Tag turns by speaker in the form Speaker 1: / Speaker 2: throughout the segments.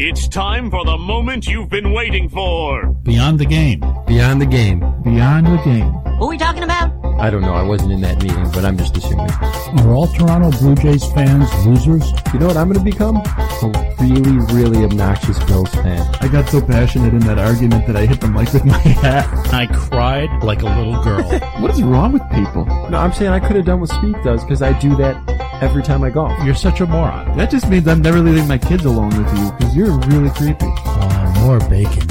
Speaker 1: It's time for the moment you've been waiting for.
Speaker 2: Beyond the game.
Speaker 3: Beyond the game.
Speaker 2: Beyond the game.
Speaker 4: Who are we talking about?
Speaker 3: I don't know. I wasn't in that meeting, but I'm just assuming.
Speaker 2: Are all Toronto Blue Jays fans losers?
Speaker 3: You know what I'm going to become? A really, really obnoxious Bills fan.
Speaker 5: I got so passionate in that argument that I hit the mic with my hat.
Speaker 2: I cried like a little girl.
Speaker 5: what is wrong with people?
Speaker 3: No, I'm saying I could have done what Speed does because I do that every time I golf.
Speaker 2: You're such a moron.
Speaker 5: That just means I'm never leaving my kids alone with you because you're really creepy.
Speaker 2: Oh, more bacon.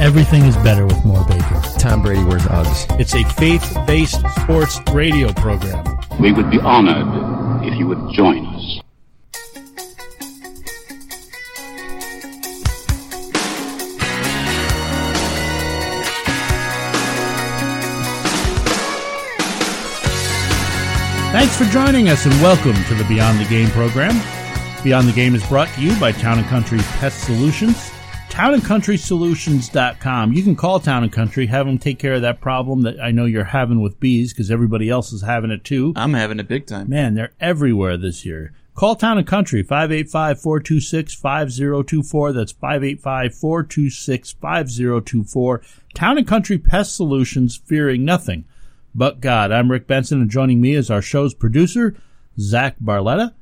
Speaker 2: Everything is better with more bacon.
Speaker 3: Tom Brady wears Uggs.
Speaker 2: It's a faith-based sports radio program.
Speaker 6: We would be honored if you would join
Speaker 2: Thanks for joining us and welcome to the Beyond the Game program. Beyond the Game is brought to you by Town & Country Pest Solutions. TownandCountrySolutions.com. You can call Town & Country, have them take care of that problem that I know you're having with bees because everybody else is having it too.
Speaker 7: I'm having it big time.
Speaker 2: Man, they're everywhere this year. Call Town & Country, 585-426-5024. That's 585-426-5024. Town & Country Pest Solutions, fearing nothing but God. I'm Rick Benson, and joining me is our show's producer, Zach Barletta.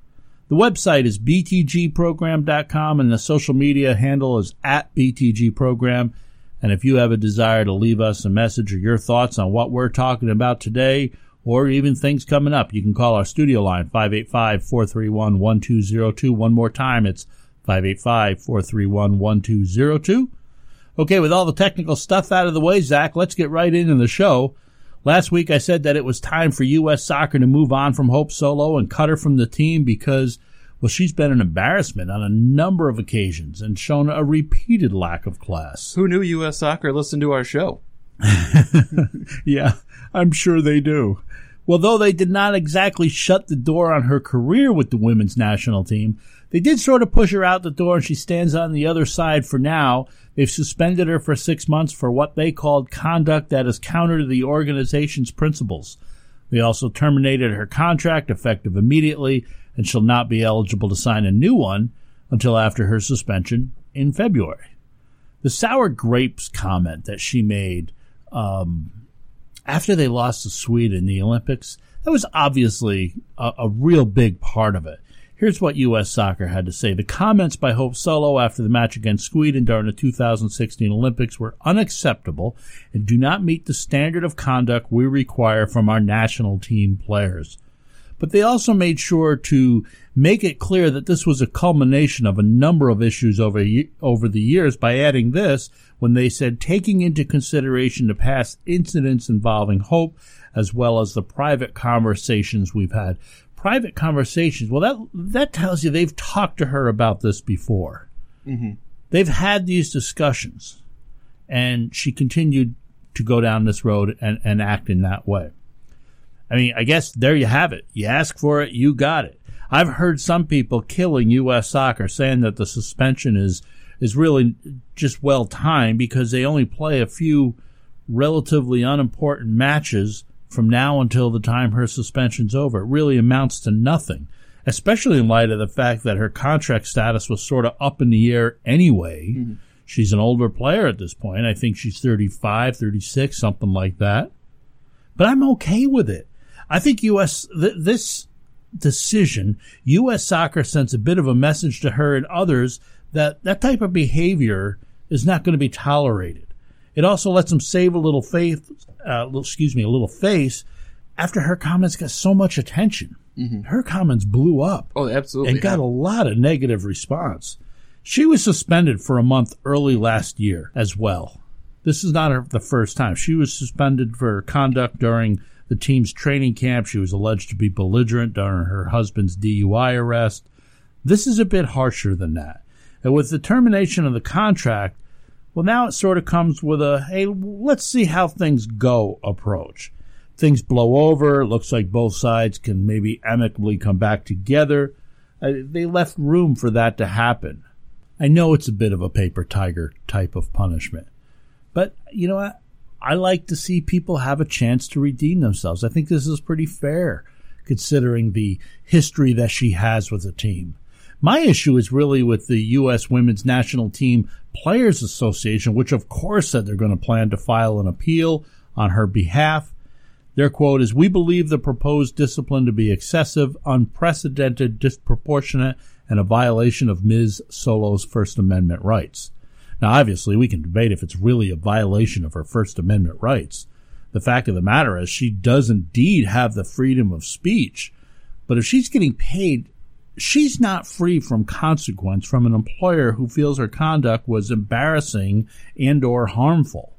Speaker 2: The website is btgprogram.com, and the social media handle is at btgprogram. And if you have a desire to leave us a message or your thoughts on what we're talking about today, or even things coming up, you can call our studio line, 585-431-1202. One more time, it's 585-431-1202. Okay, with all the technical stuff out of the way, Zach, let's get right into the show. Last week I said that it was time for U.S. soccer to move on from Hope Solo and cut her from the team because, well, she's been an embarrassment on a number of occasions and shown a repeated lack of class.
Speaker 7: Who knew U.S. Soccer listened to our show?
Speaker 2: yeah, I'm sure they do. Well, though they did not exactly shut the door on her career with the women's national team, they did sort of push her out the door and she stands on the other side for now. They've suspended her for six months for what they called conduct that is counter to the organization's principles. They also terminated her contract effective immediately and she'll not be eligible to sign a new one until after her suspension in February. The sour grapes comment that she made um, after they lost to Sweden in the Olympics, that was obviously a, a real big part of it. Here's what U.S. Soccer had to say. The comments by Hope Solo after the match against Sweden during the 2016 Olympics were unacceptable and do not meet the standard of conduct we require from our national team players. But they also made sure to make it clear that this was a culmination of a number of issues over, over the years by adding this when they said taking into consideration the past incidents involving Hope as well as the private conversations we've had private conversations. Well, that that tells you they've talked to her about this before.
Speaker 7: Mm-hmm.
Speaker 2: They've had these discussions, and she continued to go down this road and, and act in that way. I mean, I guess there you have it. You ask for it, you got it. I've heard some people killing U.S. soccer saying that the suspension is is really just well timed because they only play a few relatively unimportant matches from now until the time her suspension's over. It really amounts to nothing, especially in light of the fact that her contract status was sort of up in the air anyway. Mm-hmm. She's an older player at this point. I think she's 35, 36, something like that. But I'm okay with it. I think U.S. Th- this decision, U.S. soccer sends a bit of a message to her and others that that type of behavior is not going to be tolerated. It also lets them save a little faith, uh, excuse me, a little face after her comments got so much attention.
Speaker 7: Mm-hmm.
Speaker 2: Her comments blew up.
Speaker 7: Oh, absolutely.
Speaker 2: And got
Speaker 7: yeah.
Speaker 2: a lot of negative response. She was suspended for a month early last year as well. This is not her, the first time. She was suspended for conduct during the team's training camp. She was alleged to be belligerent during her husband's DUI arrest. This is a bit harsher than that. And with the termination of the contract, well, now it sort of comes with a, hey, let's see how things go approach. Things blow over. It looks like both sides can maybe amicably come back together. Uh, they left room for that to happen. I know it's a bit of a paper tiger type of punishment, but you know what? I like to see people have a chance to redeem themselves. I think this is pretty fair considering the history that she has with the team. My issue is really with the U.S. Women's National Team Players Association, which of course said they're going to plan to file an appeal on her behalf. Their quote is, We believe the proposed discipline to be excessive, unprecedented, disproportionate, and a violation of Ms. Solo's First Amendment rights. Now, obviously, we can debate if it's really a violation of her First Amendment rights. The fact of the matter is, she does indeed have the freedom of speech. But if she's getting paid, she's not free from consequence from an employer who feels her conduct was embarrassing and or harmful.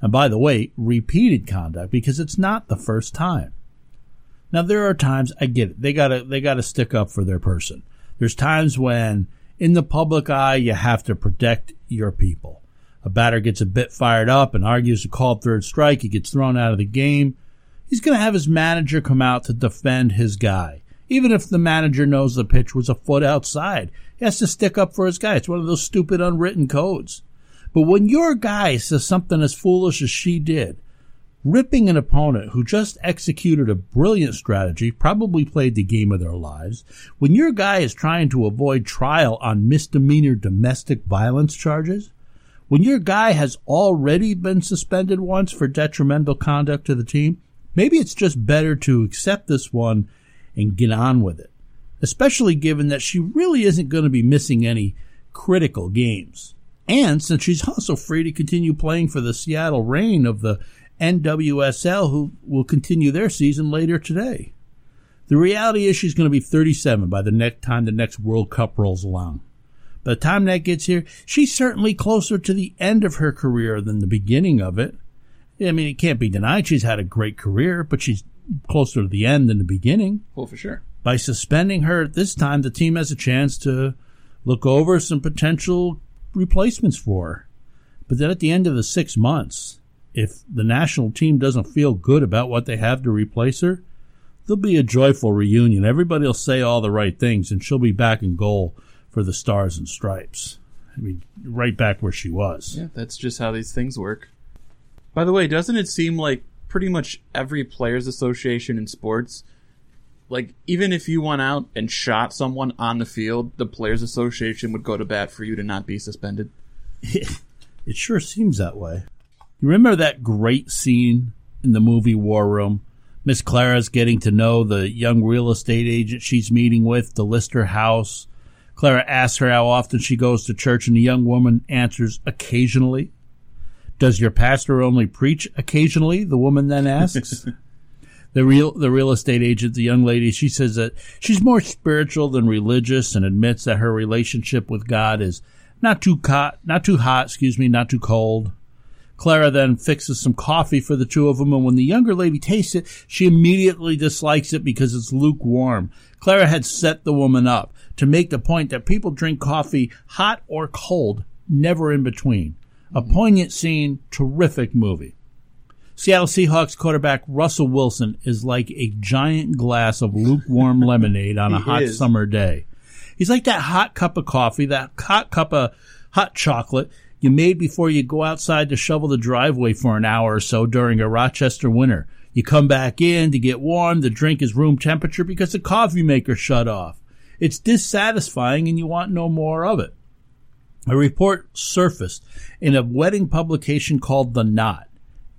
Speaker 2: And by the way, repeated conduct because it's not the first time. Now there are times I get it. They gotta they gotta stick up for their person. There's times when in the public eye you have to protect your people. A batter gets a bit fired up and argues a called third strike, he gets thrown out of the game. He's gonna have his manager come out to defend his guy. Even if the manager knows the pitch was a foot outside, he has to stick up for his guy. It's one of those stupid unwritten codes. But when your guy says something as foolish as she did, ripping an opponent who just executed a brilliant strategy, probably played the game of their lives, when your guy is trying to avoid trial on misdemeanor domestic violence charges, when your guy has already been suspended once for detrimental conduct to the team, maybe it's just better to accept this one and get on with it, especially given that she really isn't going to be missing any critical games. And since she's also free to continue playing for the Seattle Reign of the NWSL, who will continue their season later today. The reality is she's going to be 37 by the next time the next World Cup rolls along. By the time that gets here, she's certainly closer to the end of her career than the beginning of it. I mean, it can't be denied she's had a great career, but she's closer to the end than the beginning.
Speaker 7: Well, for sure.
Speaker 2: By suspending her at this time, the team has a chance to look over some potential replacements for her. But then at the end of the six months, if the national team doesn't feel good about what they have to replace her, there'll be a joyful reunion. Everybody will say all the right things, and she'll be back in goal for the Stars and Stripes. I mean, right back where she was.
Speaker 7: Yeah, that's just how these things work. By the way, doesn't it seem like pretty much every players association in sports like even if you went out and shot someone on the field, the players association would go to bat for you to not be suspended.
Speaker 2: it sure seems that way. You remember that great scene in the movie War Room? Miss Clara's getting to know the young real estate agent she's meeting with to list her house. Clara asks her how often she goes to church, and the young woman answers, occasionally. Does your pastor only preach occasionally? The woman then asks. the real the real estate agent, the young lady, she says that she's more spiritual than religious and admits that her relationship with God is not too hot, not too hot, excuse me, not too cold. Clara then fixes some coffee for the two of them, and when the younger lady tastes it, she immediately dislikes it because it's lukewarm. Clara had set the woman up to make the point that people drink coffee hot or cold, never in between. A poignant scene, terrific movie. Seattle Seahawks quarterback Russell Wilson is like a giant glass of lukewarm lemonade on a hot
Speaker 7: is.
Speaker 2: summer day. He's like that hot cup of coffee, that hot cup of hot chocolate you made before you go outside to shovel the driveway for an hour or so during a Rochester winter. You come back in to get warm, the drink is room temperature because the coffee maker shut off. It's dissatisfying and you want no more of it. A report surfaced in a wedding publication called The Knot.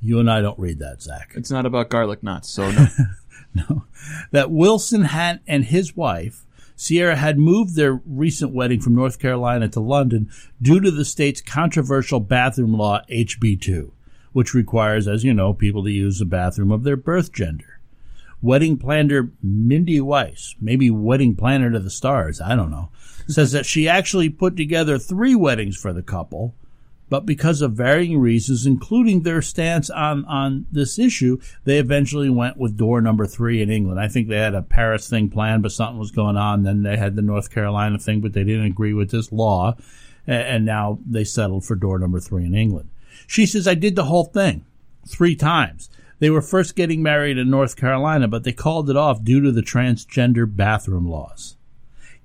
Speaker 2: You and I don't read that, Zach.
Speaker 7: It's not about garlic knots, so no.
Speaker 2: No. That Wilson had and his wife, Ciara, had moved their recent wedding from North Carolina to London due to the state's controversial bathroom law, HB2, which requires, as you know, people to use the bathroom of their birth gender. Wedding planner Mindy Weiss, maybe wedding planner to the stars, I don't know, says that she actually put together three weddings for the couple, but because of varying reasons, including their stance on, on this issue, they eventually went with door number three in England. I think they had a Paris thing planned, but something was going on. Then they had the North Carolina thing, but they didn't agree with this law. And now they settled for door number three in England. She says, I did the whole thing three times. They were first getting married in North Carolina, but they called it off due to the transgender bathroom laws.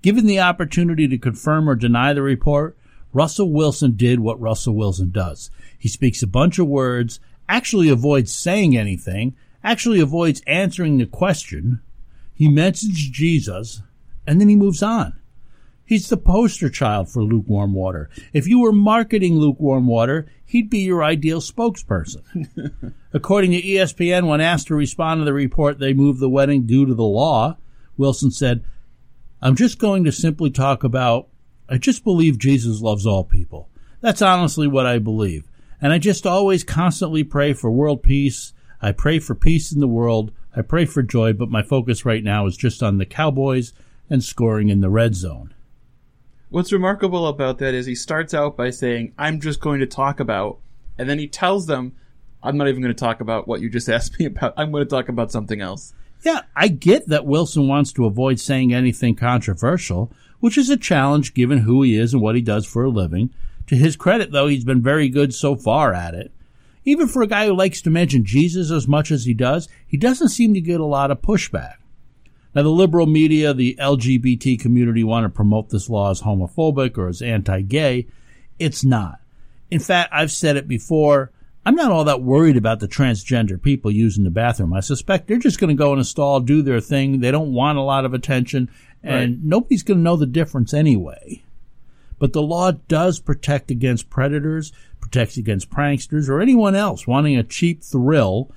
Speaker 2: Given the opportunity to confirm or deny the report, Russell Wilson did what Russell Wilson does. He speaks a bunch of words, actually avoids saying anything, actually avoids answering the question. He mentions Jesus, and then he moves on. He's the poster child for lukewarm water. If you were marketing lukewarm water, he'd be your ideal spokesperson. According to ESPN, when asked to respond to the report they moved the wedding due to the law, Wilson said, I'm just going to simply talk about, I just believe Jesus loves all people. That's honestly what I believe. And I just always constantly pray for world peace. I pray for peace in the world. I pray for joy, but my focus right now is just on the Cowboys and scoring in the red zone.
Speaker 7: What's remarkable about that is he starts out by saying, I'm just going to talk about, and then he tells them, I'm not even going to talk about what you just asked me about. I'm going to talk about something else.
Speaker 2: Yeah, I get that Wilson wants to avoid saying anything controversial, which is a challenge given who he is and what he does for a living. To his credit, though, he's been very good so far at it. Even for a guy who likes to mention Jesus as much as he does, he doesn't seem to get a lot of pushback. Now, the liberal media, the LGBT community want to promote this law as homophobic or as anti-gay. It's not. In fact, I've said it before. I'm not all that worried about the transgender people using the bathroom. I suspect they're just going to go in a stall, do their thing. They don't want a lot of attention, and nobody's going to know the difference anyway. But the law does protect against predators, protects against pranksters, or anyone else wanting a cheap thrill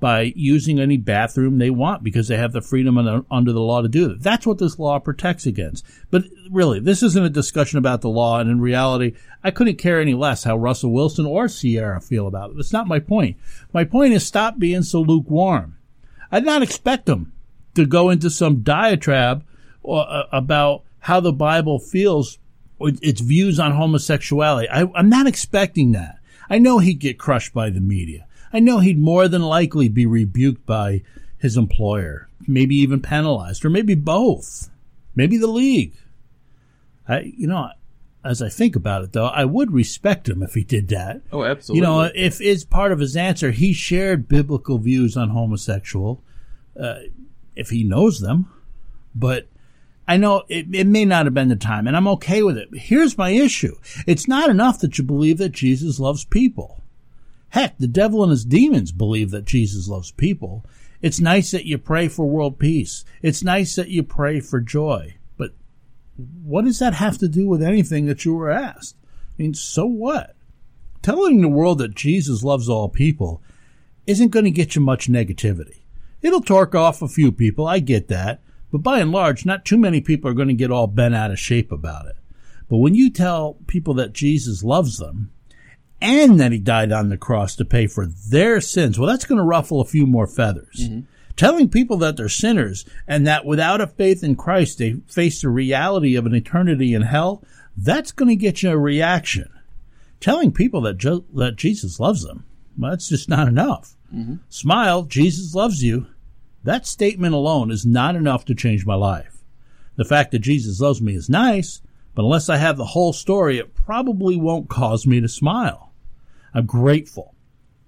Speaker 2: by using any bathroom they want because they have the freedom under, the law to do that. That's what this law protects against. But really, this isn't a discussion about the law, and in reality, I couldn't care any less how Russell Wilson or Ciara feel about it. That's not my point. My point is stop being so lukewarm. I did not expect them to go into some diatribe uh, about how the Bible feels its views on homosexuality. I, I'm not expecting that. I know he'd get crushed by the media. I know he'd more than likely be rebuked by his employer, maybe even penalized, or maybe both, maybe the league. I, you know, as I think about it, though, I would respect him if he did that.
Speaker 7: Oh, absolutely.
Speaker 2: You know, if it's part of his answer, he shared biblical views on homosexual, uh, if he knows them. But I know it, it may not have been the time, and I'm okay with it. Here's my issue. It's not enough that you believe that Jesus loves people. Heck, the devil and his demons believe that Jesus loves people. It's nice that you pray for world peace. It's nice that you pray for joy. But what does that have to do with anything that you were asked? I mean, so what? Telling the world that Jesus loves all people isn't going to get you much negativity. It'll torque off a few people, I get that, but by and large, not too many people are going to get all bent out of shape about it. But when you tell people that Jesus loves them and that he died on the cross to pay for their sins, well, that's going to ruffle a few more feathers. Mm-hmm. Telling people that they're sinners and that without a faith in Christ, they face the reality of an eternity in hell, that's going to get you a reaction. Telling people that, jo- that Jesus loves them, well, that's just not enough. Mm-hmm. Smile, Jesus loves you. That statement alone is not enough to change my life. The fact that Jesus loves me is nice, but unless I have the whole story, it probably won't cause me to smile. I'm grateful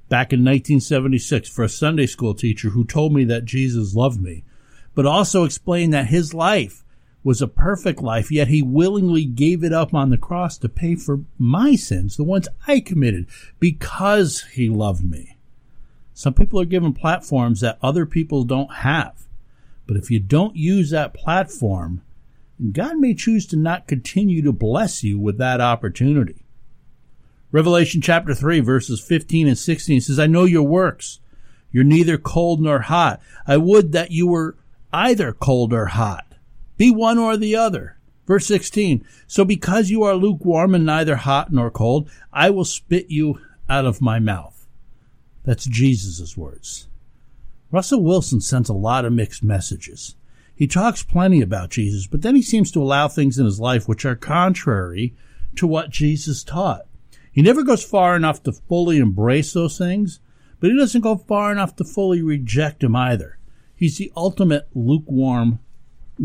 Speaker 2: back in 1976 for a Sunday school teacher who told me that Jesus loved me, but also explained that his life was a perfect life, yet he willingly gave it up on the cross to pay for my sins, the ones I committed, because he loved me. Some people are given platforms that other people don't have. But if you don't use that platform, God may choose to not continue to bless you with that opportunity. Revelation chapter 3 verses 15 and 16 says, I know your works. You're neither cold nor hot. I would that you were either cold or hot. Be one or the other. Verse 16. So because you are lukewarm and neither hot nor cold, I will spit you out of my mouth. That's Jesus' words. Russell Wilson sends a lot of mixed messages. He talks plenty about Jesus, but then he seems to allow things in his life which are contrary to what Jesus taught. He never goes far enough to fully embrace those things, but he doesn't go far enough to fully reject him either. He's the ultimate lukewarm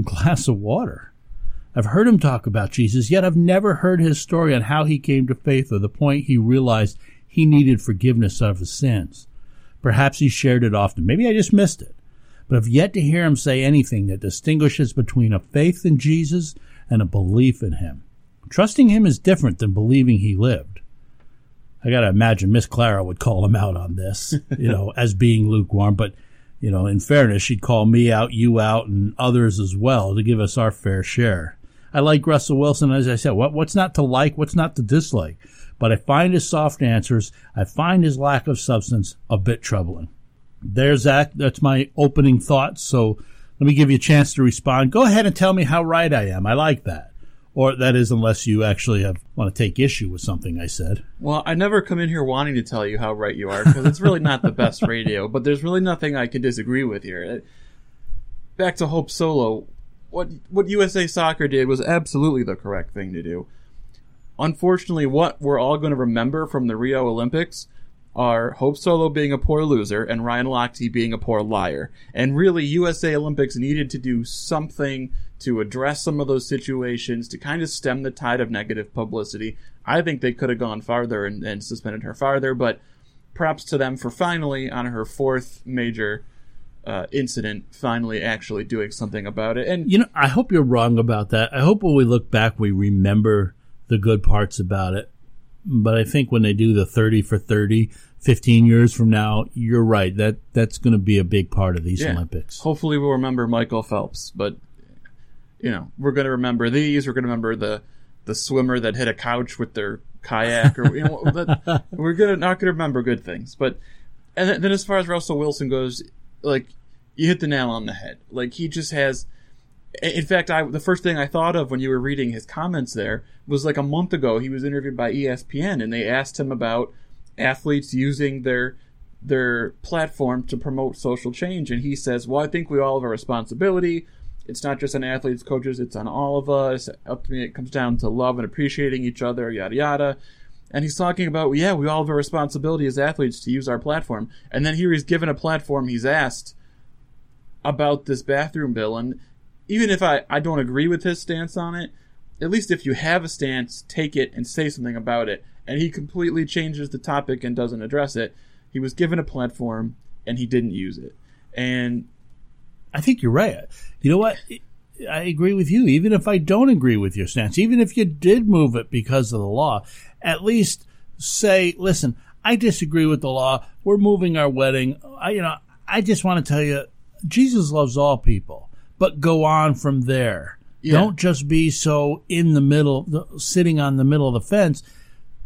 Speaker 2: glass of water. I've heard him talk about Jesus, yet I've never heard his story on how he came to faith or the point he realized he needed forgiveness of his sins. Perhaps he shared it often. Maybe I just missed it. But I've yet to hear him say anything that distinguishes between a faith in Jesus and a belief in him. Trusting him is different than believing he lived. I gotta imagine Miss Clara would call him out on this, you know, as being lukewarm, but you know, in fairness, she'd call me out, you out, and others as well to give us our fair share. I like Russell Wilson, as I said. What, what's not to like? What's not to dislike? But I find his soft answers, I find his lack of substance a bit troubling. There's that. That's my opening thoughts. So let me give you a chance to respond. Go ahead and tell me how right I am. I like that. Or that is, unless you actually have, want to take issue with something I said.
Speaker 7: Well, I never come in here wanting to tell you how right you are because it's really not the best radio. But there's really nothing I can disagree with here. Uh, back to Hope Solo. What what USA Soccer did was absolutely the correct thing to do. Unfortunately, what we're all going to remember from the Rio Olympics are Hope Solo being a poor loser and Ryan Lochte being a poor liar. And really, USA Olympics needed to do something to address some of those situations to kind of stem the tide of negative publicity. I think they could have gone farther and, and suspended her farther, but props to them for finally, on her fourth major uh, incident, finally actually doing something about it. And
Speaker 2: You know, I hope you're wrong about that. I hope when we look back, we remember the good parts about it. But I think when they do the 30 for 30, 15 years from now, you're right. That that's going to be a big part of these
Speaker 7: Yeah.
Speaker 2: Olympics.
Speaker 7: Hopefully, we'll remember Michael Phelps, but you know, we're going to remember these. We're going to remember the the swimmer that hit a couch with their kayak, or you know, that, we're gonna not going to remember good things. But and then, then as far as Russell Wilson goes, like you hit the nail on the head. Like he just has. In fact, I the first thing I thought of when you were reading his comments there was like a month ago. He was interviewed by ESPN, and they asked him about athletes using their their platform to promote social change, and he says, "Well, I think we all have a responsibility. It's not just on athletes, coaches; it's on all of us. Ultimately, it comes down to love and appreciating each other, yada yada." And he's talking about, yeah, we all have a responsibility as athletes to use our platform. And then here he's given a platform, he's asked about this bathroom bill. And even if I, I don't agree with his stance on it, at least if you have a stance, take it and say something about it. And he completely changes the topic and doesn't address it. He was given a platform and he didn't use it. And
Speaker 2: I think you're right. You know what? I agree with you. Even if I don't agree with your stance, even if you did move it because of the law, at least say, listen, I disagree with the law. We're moving our wedding. I, you know, I just want to tell you, Jesus loves all people, but go on from there.
Speaker 7: Yeah.
Speaker 2: Don't just be so in the middle, sitting on the middle of the fence.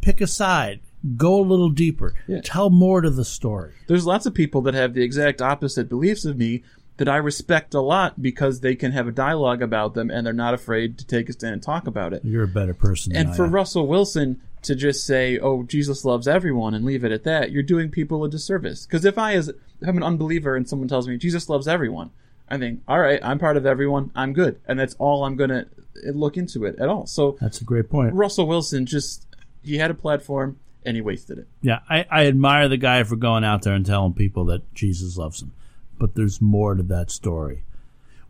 Speaker 2: Pick a side. Go a little deeper. Tell more to the story.
Speaker 7: there's lots of people that have the exact opposite beliefs of me that I respect a lot because they can have a dialogue about them and they're not afraid to take a stand and talk about it.
Speaker 2: You're a better person.
Speaker 7: And for. Russell Wilson to just say, "Oh, Jesus loves everyone," and leave it at that, you're doing people a disservice. Because if I, as if I'm an unbeliever, and someone tells me Jesus loves everyone, I think, "All right, I'm part of everyone. I'm good," and that's all I'm gonna look into it at all. So
Speaker 2: that's a great point.
Speaker 7: Russell Wilson just he had a platform and he wasted it.
Speaker 2: Yeah, I, I admire the guy for going out there and telling people that Jesus loves them. But there's more to that story.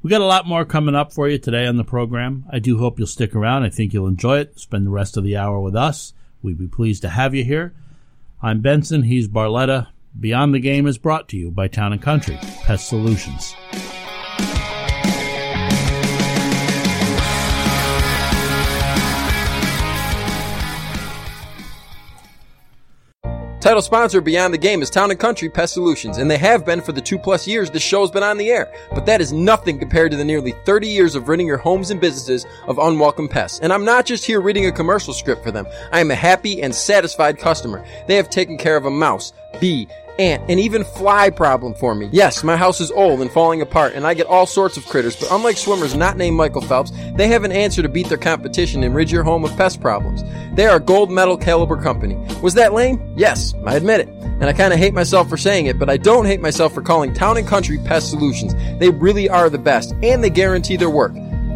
Speaker 2: We got a lot more coming up for you today on the program. I do hope you'll stick around. I think you'll enjoy it. Spend the rest of the hour with us. We'd be pleased to have you here. I'm Benson. He's Barletta. Beyond the Game is brought to you by Town and Country Pest Solutions.
Speaker 4: Title sponsor Beyond the Game is Town and Country Pest Solutions, and they have been for the two plus years the show's been on the air. But that is nothing compared to the nearly 30 years of ridding your homes and businesses of unwelcome pests. And I'm not just here reading a commercial script for them. I am a happy and satisfied customer. They have taken care of a mouse, bee, ant, and even fly problem for me. Yes, my house is old and falling apart, and I get all sorts of critters, but unlike swimmers not named Michael Phelps, they have an answer to beat their competition and rid your home of pest problems. They are a gold medal caliber company. Was that lame? Yes, I admit it. And I kind of hate myself for saying it, but I don't hate myself for calling Town and Country Pest Solutions. They really are the best, and they guarantee their work.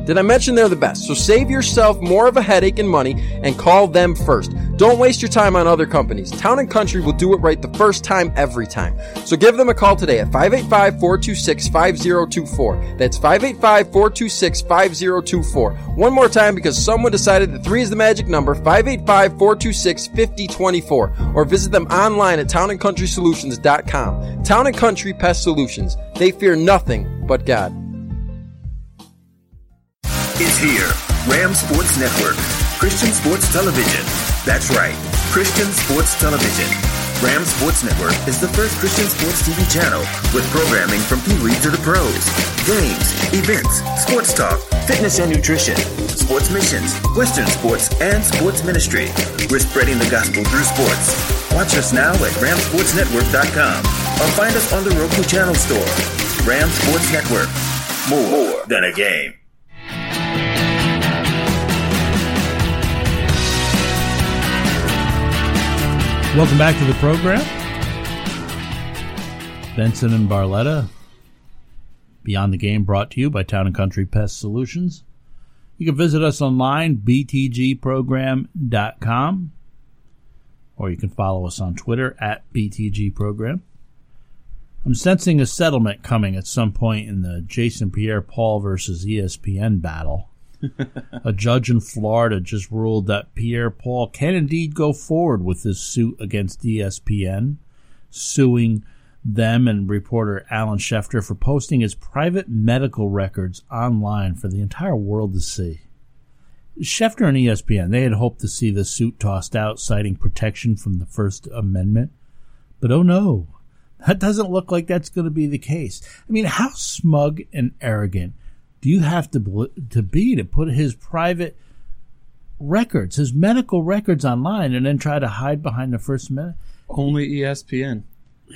Speaker 4: Did I mention they're the best? So save yourself more of a headache and money and call them first. Don't waste your time on other companies. Town and Country will do it right the first time every time. So give them a call today at 585-426-5024. That's 585-426-5024. One more time because someone decided that 3 is the magic number, 585-426-5024. Or visit them online at townandcountrysolutions.com. Town and Country Pest Solutions. They fear nothing but God.
Speaker 8: It's here. Ram Sports Network. Christian Sports Television. That's right. Christian Sports Television. Ram Sports Network is the first Christian sports TV channel with programming from Pee Wee to the pros, games, events, sports talk, fitness and nutrition, sports missions, Western sports, and sports ministry. We're spreading the gospel through sports. Watch us now at RamSportsNetwork.com or find us on the Roku Channel Store. Ram Sports Network. More than a game.
Speaker 2: Welcome back to the program. Benson and Barletta. Beyond the Game brought to you by Town and Country Pest Solutions. You can visit us online, btgprogram.com, or you can follow us on Twitter at btgprogram. I'm sensing a settlement coming at some point in the Jason Pierre Paul versus ESPN battle. A judge in Florida just ruled that Pierre Paul can indeed go forward with his suit against ESPN, suing them and reporter Alan Schefter for posting his private medical records online for the entire world to see. Schefter and ESPN, they had hoped to see the suit tossed out, citing protection from the First Amendment. But oh no, that doesn't look like that's going to be the case. I mean, how smug and arrogant do you have to to be to put his private records, his medical records online, and then try to hide behind the First Amendment?
Speaker 7: Only ESPN.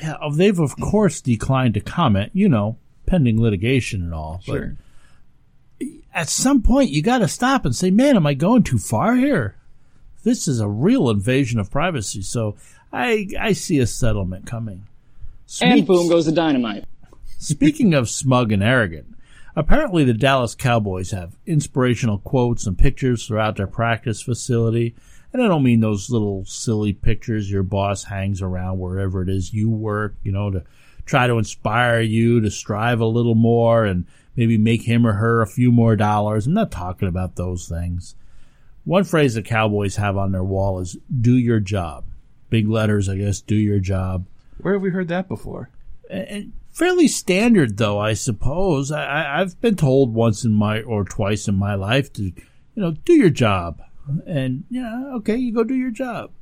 Speaker 2: Yeah, they've of course declined to comment. You know, pending litigation and all. But
Speaker 7: Sure.
Speaker 2: at some point, you got to stop and say, "Man, am I going too far here? This is a real invasion of privacy." So I I see a settlement coming.
Speaker 9: And boom goes the dynamite.
Speaker 2: Speaking of smug and arrogant, apparently the Dallas Cowboys have inspirational quotes and pictures throughout their practice facility. And I don't mean those little silly pictures your boss hangs around wherever it is you work, you know, to try to inspire you to strive a little more and maybe make him or her a few more dollars. I'm not talking about those things. One phrase the Cowboys have on their wall is do your job. Big letters, I guess, do your job
Speaker 7: Where have we heard that before?
Speaker 2: and fairly standard though i suppose. I, i've been told once in my or twice in my life to you know do your job. And yeah okay you go do your job.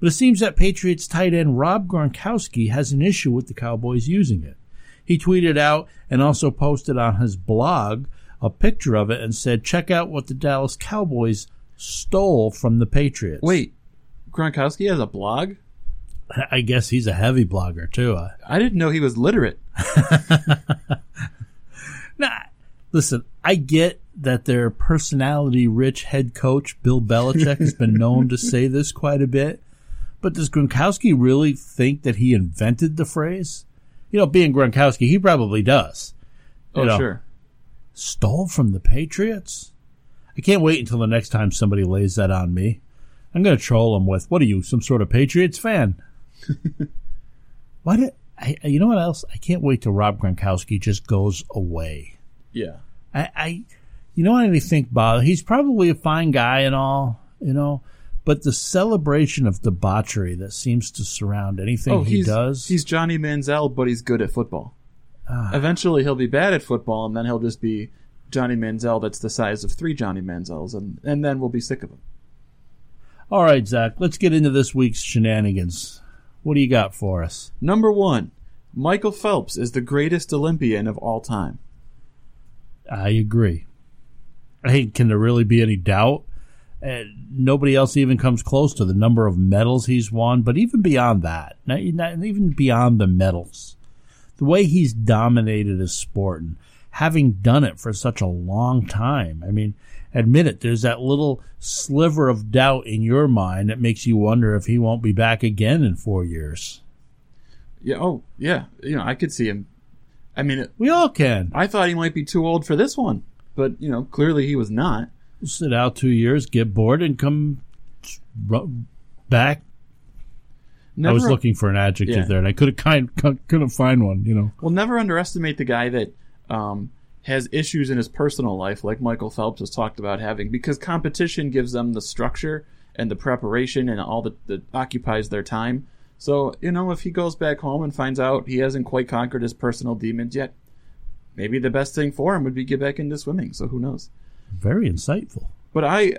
Speaker 2: But it seems that patriots tight end rob gronkowski has an issue with the cowboys using it. He tweeted out and also posted on his blog a picture of it and said check out what the dallas cowboys stole from the patriots.
Speaker 7: Wait, Gronkowski has a blog?
Speaker 2: I guess he's a heavy blogger too I,
Speaker 7: I didn't know he was literate.
Speaker 2: Nah, listen, I get that their personality rich head coach, Bill Belichick, has been known to say this quite a bit. But does Gronkowski really think that he invented the phrase? You know, being Gronkowski, he probably does. You
Speaker 7: Oh,
Speaker 2: know,
Speaker 7: sure.
Speaker 2: Stole from the Patriots? I can't wait until the next time somebody lays that on me. I'm going to troll him with, what are you, some sort of Patriots fan? Why did, I, you know what else? I can't wait till Rob Gronkowski just goes away.
Speaker 7: Yeah.
Speaker 2: I, I you know what I think, Bob? He's probably a fine guy and all, you know, but the celebration of debauchery that seems to surround anything
Speaker 7: oh,
Speaker 2: he does.
Speaker 7: He's Johnny Manziel, but he's good at football.
Speaker 2: Ah.
Speaker 7: Eventually, he'll be bad at football, and then he'll just be Johnny Manziel that's the size of three Johnny Manziels, and, and then we'll be sick of him.
Speaker 2: all right, Zach, let's get into this week's shenanigans. What do you got for us?
Speaker 7: Number one, Michael Phelps is the greatest Olympian of all time.
Speaker 2: I agree. I hey, can there really be any doubt? Uh, nobody else even comes close to the number of medals he's won, but even beyond that, not, not even beyond the medals, the way he's dominated his sport and having done it for such a long time. I mean, admit it, there's that little sliver of doubt in your mind that makes you wonder if he won't be back again in four years.
Speaker 7: Yeah. Oh, yeah. You know, I could see him. I mean, it-
Speaker 2: We all can.
Speaker 7: I thought he might be too old for this one, but you know, clearly he was not.
Speaker 2: Sit out two years, get bored, and come back
Speaker 7: Never,
Speaker 2: I was looking for an adjective
Speaker 7: Yeah.
Speaker 2: there, and I could kind couldn't find one. You know,
Speaker 7: Well, never underestimate the guy that um, has issues in his personal life, like Michael Phelps has talked about having, because competition gives them the structure and the preparation and all that, that occupies their time. So, you know, if he goes back home and finds out he hasn't quite conquered his personal demons yet, maybe the best thing for him would be get back into swimming. So who knows?
Speaker 2: very insightful.
Speaker 7: But I,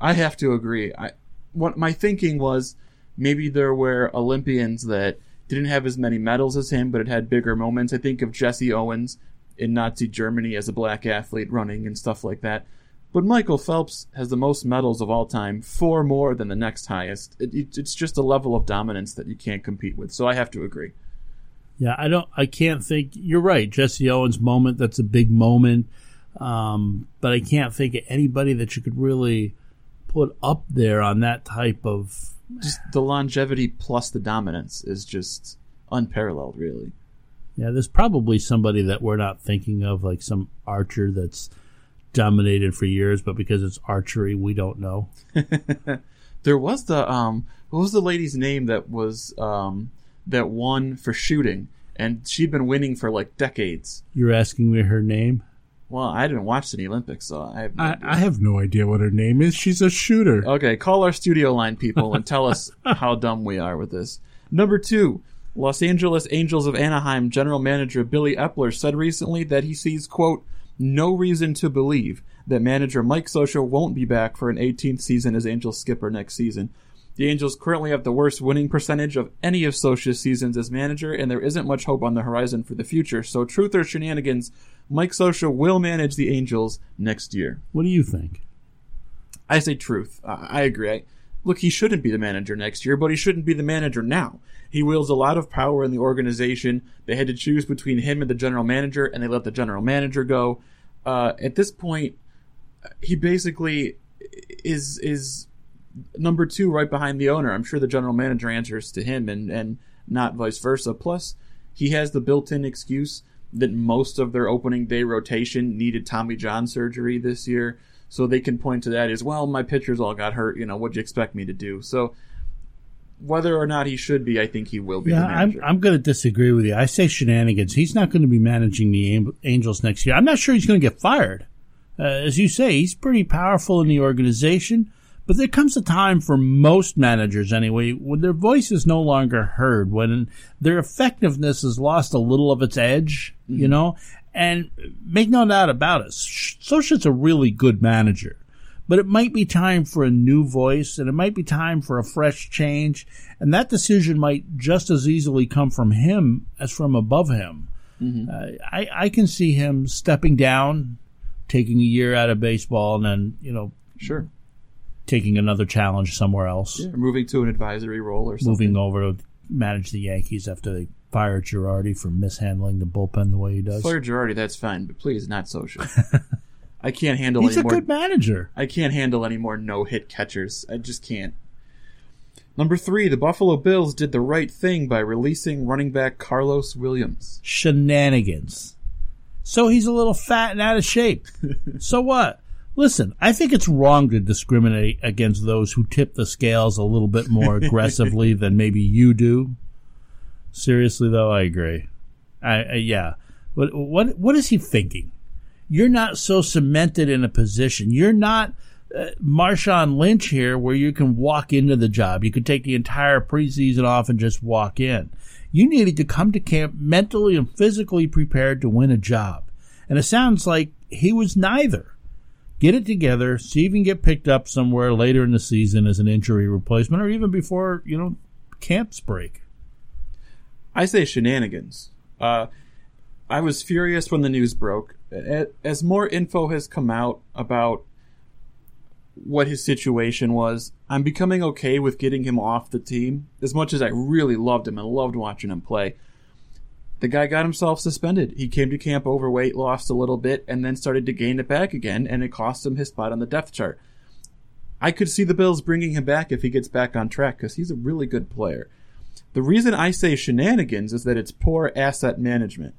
Speaker 7: I have to agree. I, what my thinking was, maybe there were Olympians that didn't have as many medals as him, but it had bigger moments. I think of Jesse Owens in Nazi Germany as a black athlete running and stuff like that. But Michael Phelps has the most medals of all time, four more than the next highest. It, it, it's just a level of dominance that you can't compete with. So I have to agree.
Speaker 2: Yeah, I don't. I can't think. You're right, Jesse Owens' moment. That's a big moment. Um, but I can't think of anybody that you could really put up there on that type of.
Speaker 7: Just the longevity plus the dominance is just unparalleled, really.
Speaker 2: Yeah, there's probably somebody that we're not thinking of, like some archer that's dominated for years, but because it's archery, we don't know.
Speaker 7: There was the um, what was the lady's name that was um that won for shooting, and she'd been winning for like decades.
Speaker 2: You're asking me her name?
Speaker 7: Well, I didn't watch the Olympics, so I have no
Speaker 5: I,
Speaker 7: idea.
Speaker 5: I have no idea what her name is. She's a shooter.
Speaker 7: Okay, call our studio line people and tell us how dumb we are with this. Number two, Los Angeles Angels of Anaheim general manager Billy Eppler said recently that he sees, quote, no reason to believe that manager Mike Scioscia won't be back for an 18th season as Angels skipper next season. The Angels currently have the worst winning percentage of any of Scioscia's seasons as manager, and there isn't much hope on the horizon for the future. So, truth or shenanigans, Mike Scioscia will manage the Angels next year.
Speaker 2: What do you think?
Speaker 7: I say truth. I, I agree. I, look, he shouldn't be the manager next year, but he shouldn't be the manager now. He wields a lot of power in the organization. They had to choose between him and the general manager, and they let the general manager go. Uh, at this point, he basically is is number two right behind the owner. I'm sure the general manager answers to him, and and not vice versa. Plus, he has the built-in excuse that most of their opening day rotation needed Tommy John surgery this year. So they can point to that as well. My pitchers all got hurt. You know, what'd you expect me to do? So whether or not he should be, I think he will be
Speaker 2: Yeah, I'm. I'm going to disagree with you. I say shenanigans. He's not going to be managing the Angels next year. I'm not sure he's going to get fired. Uh, as you say, he's pretty powerful in the organization, but there comes a time for most managers, anyway, when their voice is no longer heard, when their effectiveness has lost a little of its edge, you know? And make no doubt about it, Scioscia's a really good manager but it might be time for a new voice and it might be time for a fresh change. And that decision might just as easily come from him as from above him. Uh, I, I can see him stepping down, taking a year out of baseball, and then, you know,
Speaker 7: sure.
Speaker 2: taking another challenge somewhere else,
Speaker 7: Or moving to an advisory role or something.
Speaker 2: moving over to manage the Yankees after they fired Girardi for mishandling the bullpen the way he does.
Speaker 7: Fire Girardi, that's fine, but please not Scioscia. I can't handle
Speaker 2: He's
Speaker 7: any
Speaker 2: a
Speaker 7: more.
Speaker 2: good manager.
Speaker 7: I can't handle any more no hit catchers. I just can't. Number three, the Buffalo Bills did the right thing by releasing running back Karlos Williams.
Speaker 2: shenanigans. So he's a little fat and out of shape. so what? Listen, I think it's wrong to discriminate against those who tip the scales a little bit more aggressively than maybe you do. Seriously, though, I agree. I, I yeah. What what what is he thinking? You're not so cemented in a position. You're not uh, Marshawn Lynch here, where you can walk into the job. You could take the entire preseason off and just walk in. You needed to come to camp mentally and physically prepared to win a job. And it sounds like he was neither. Get it together, see if you can get picked up somewhere later in the season as an injury replacement or even before, you know, camps break.
Speaker 7: I say shenanigans. Uh, I was furious when the news broke. As more info has come out about what his situation was, I'm becoming okay with getting him off the team. As much as I really loved him and loved watching him play, the guy got himself suspended. He came to camp overweight, lost a little bit, and then started to gain it back again, and it cost him his spot on the depth chart. I could see the Bills bringing him back if he gets back on track because he's a really good player. The reason I say shenanigans is that it's poor asset management.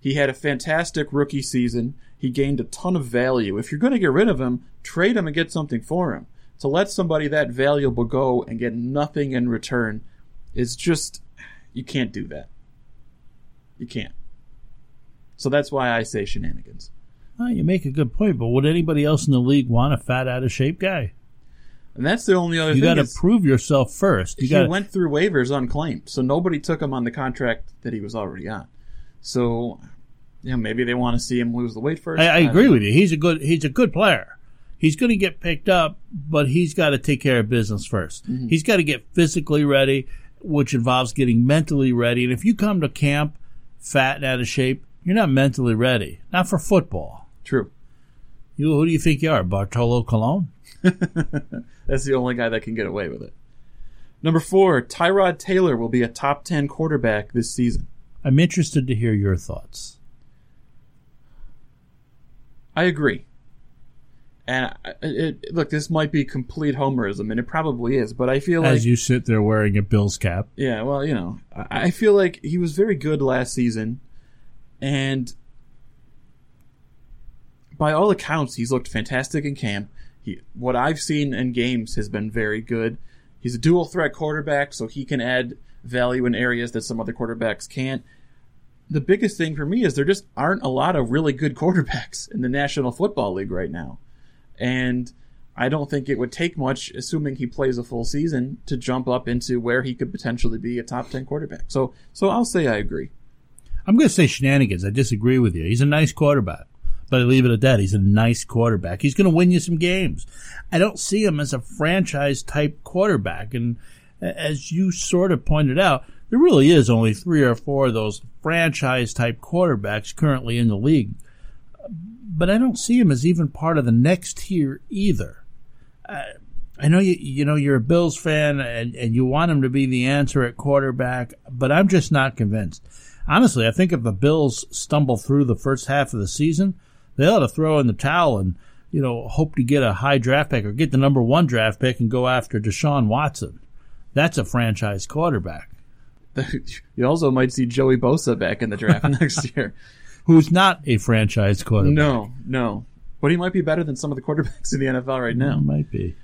Speaker 7: He had a fantastic rookie season. He gained a ton of value. If you're going to get rid of him, trade him and get something for him. To let somebody that valuable go and get nothing in return is just, you can't do that. You can't. So that's why I say shenanigans.
Speaker 2: Well, you make a good point, but would anybody else in the league want a fat, out of shape guy?
Speaker 7: And that's the only other thing.
Speaker 2: You got to prove yourself first. You
Speaker 7: he
Speaker 2: got
Speaker 7: went through waivers unclaimed, so nobody took him on the contract that he was already on. So, yeah, maybe they want to see him lose the weight first.
Speaker 2: I, I
Speaker 7: don't
Speaker 2: agree with you. He's a good. He's a good player. He's going to get picked up, but he's got to take care of business 1st mm-hmm. He's got to get physically ready, which involves getting mentally ready. And if you come to camp fat and out of shape, you're not mentally ready. Not for football.
Speaker 7: True.
Speaker 2: You, who do you think you are, Bartolo Colon?
Speaker 7: That's the only guy that can get away with it. Number four, Tyrod Taylor will be a top 10 quarterback this season.
Speaker 2: I'm interested to hear your thoughts.
Speaker 7: I agree. And I- it, look, this might be complete homerism, and it probably is, but I feel like.
Speaker 2: As you sit there wearing a Bills cap.
Speaker 7: Yeah, well, you know, I I feel like he was very good last season, and by all accounts, he's looked fantastic in camp. He, what I've seen in games has been very good. He's a dual threat quarterback, so he can add value in areas that some other quarterbacks can't. The biggest thing for me is there just aren't a lot of really good quarterbacks in the National Football League right now. And I don't think it would take much, assuming he plays a full season, to jump up into where he could potentially be a top ten quarterback. So, so I'll say I agree.
Speaker 2: I'm going to say shenanigans. I disagree with you. He's a nice quarterback, but I leave it at that. He's a nice quarterback. He's going to win you some games. I don't see him as a franchise type quarterback. And as you sort of pointed out, there really is only three or four of those franchise type quarterbacks currently in the league. But I don't see him as even part of the next tier either. I know you you know you're a Bills fan and, and you want him to be the answer at quarterback, but I'm just not convinced. Honestly, I think if the Bills stumble through the first half of the season, they ought to throw in the towel and you know hope to get a high draft pick or get the number one draft pick and go after Deshaun Watson. That's a franchise quarterback
Speaker 7: You also might see Joey Bosa back in the draft next year.
Speaker 2: who's not a franchise quarterback.
Speaker 7: No, no. But he might be better than some of the quarterbacks in the NFL right now.
Speaker 2: might be.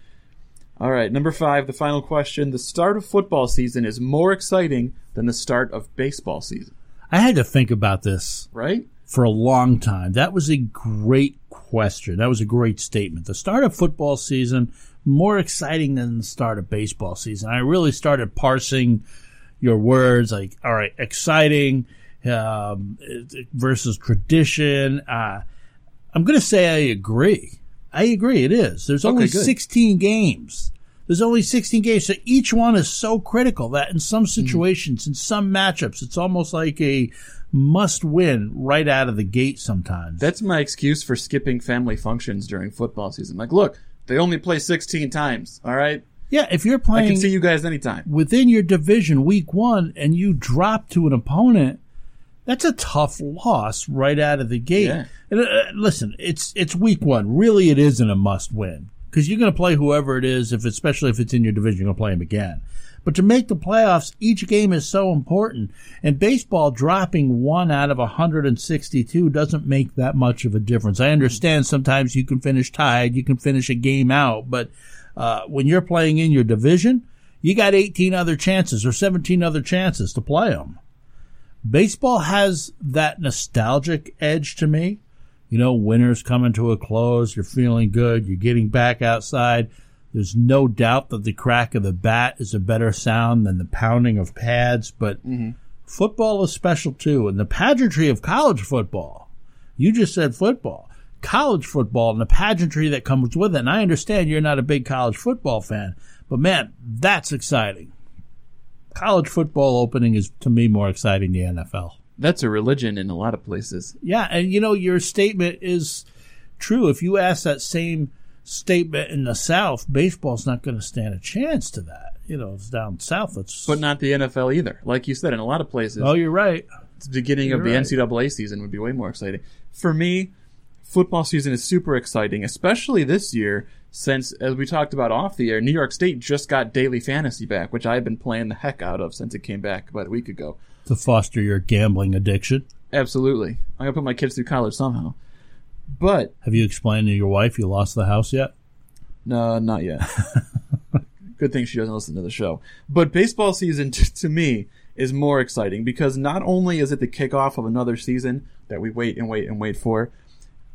Speaker 7: All right, number five, the final question. The start of football season is more exciting than the start of baseball season,
Speaker 2: I had to think about this
Speaker 7: right?
Speaker 2: For a long time. That was a great question. That was a great statement. The start of football season more exciting than the start of baseball season. I really started parsing your words like, all right, exciting um, versus tradition. Uh, I'm going to say I agree. I agree. It is. There's only
Speaker 7: good.
Speaker 2: 16 games. There's only 16 games. So each one is so critical that in some situations, in some matchups, it's almost like a must win right out of the gate sometimes.
Speaker 7: That's my excuse for skipping family functions during football season. Like, look, they only play 16 times, all right?
Speaker 2: yeah, if you're playing.
Speaker 7: I can see you guys anytime.
Speaker 2: within your division week one and you drop to an opponent, that's a tough loss right out of the gate.
Speaker 7: Yeah.
Speaker 2: And, uh, listen, it's it's week one. Really, it isn't a must win because you're going to play whoever it is, if especially if it's in your division, you're going to play them again. But to make the playoffs, each game is so important. And baseball dropping one out of 162 doesn't make that much of a difference. I understand sometimes you can finish tied, you can finish a game out, but uh, when you're playing in your division, you got 18 other chances or 17 other chances to play them. Baseball has that nostalgic edge to me. You know, winter's coming to a close. You're feeling good. You're getting back outside. There's no doubt that the crack of the bat is a better sound than the pounding of pads, but mm-hmm. football is special too. And the pageantry of college football, you just said football, college football and the pageantry that comes with it. And I understand you're not a big college football fan, but man, that's exciting. College football opening is to me more exciting than the NFL.
Speaker 7: That's a religion in a lot of places.
Speaker 2: Yeah, and you know your statement is true. If you ask that same statement in the South, baseball's not going to stand a chance to that. You know, it's down south. It's
Speaker 7: But not the NFL either. Like you said, in a lot of places,
Speaker 2: oh, you're right.
Speaker 7: the beginning of the
Speaker 2: right.
Speaker 7: NCAA season would be way more exciting. For me, football season is super exciting, especially this year, since, as we talked about off the air, New York State just got daily fantasy back, which I've been playing the heck out of since it came back about a week ago.
Speaker 2: To foster your gambling addiction.
Speaker 7: Absolutely. I'm going to put my kids through college somehow. But,
Speaker 2: Have you explained to your wife you lost the house yet?
Speaker 7: no, not yet. Good thing she doesn't listen to the show. But baseball season, t- to me, is more exciting because not only is it the kickoff of another season that we wait and wait and wait for,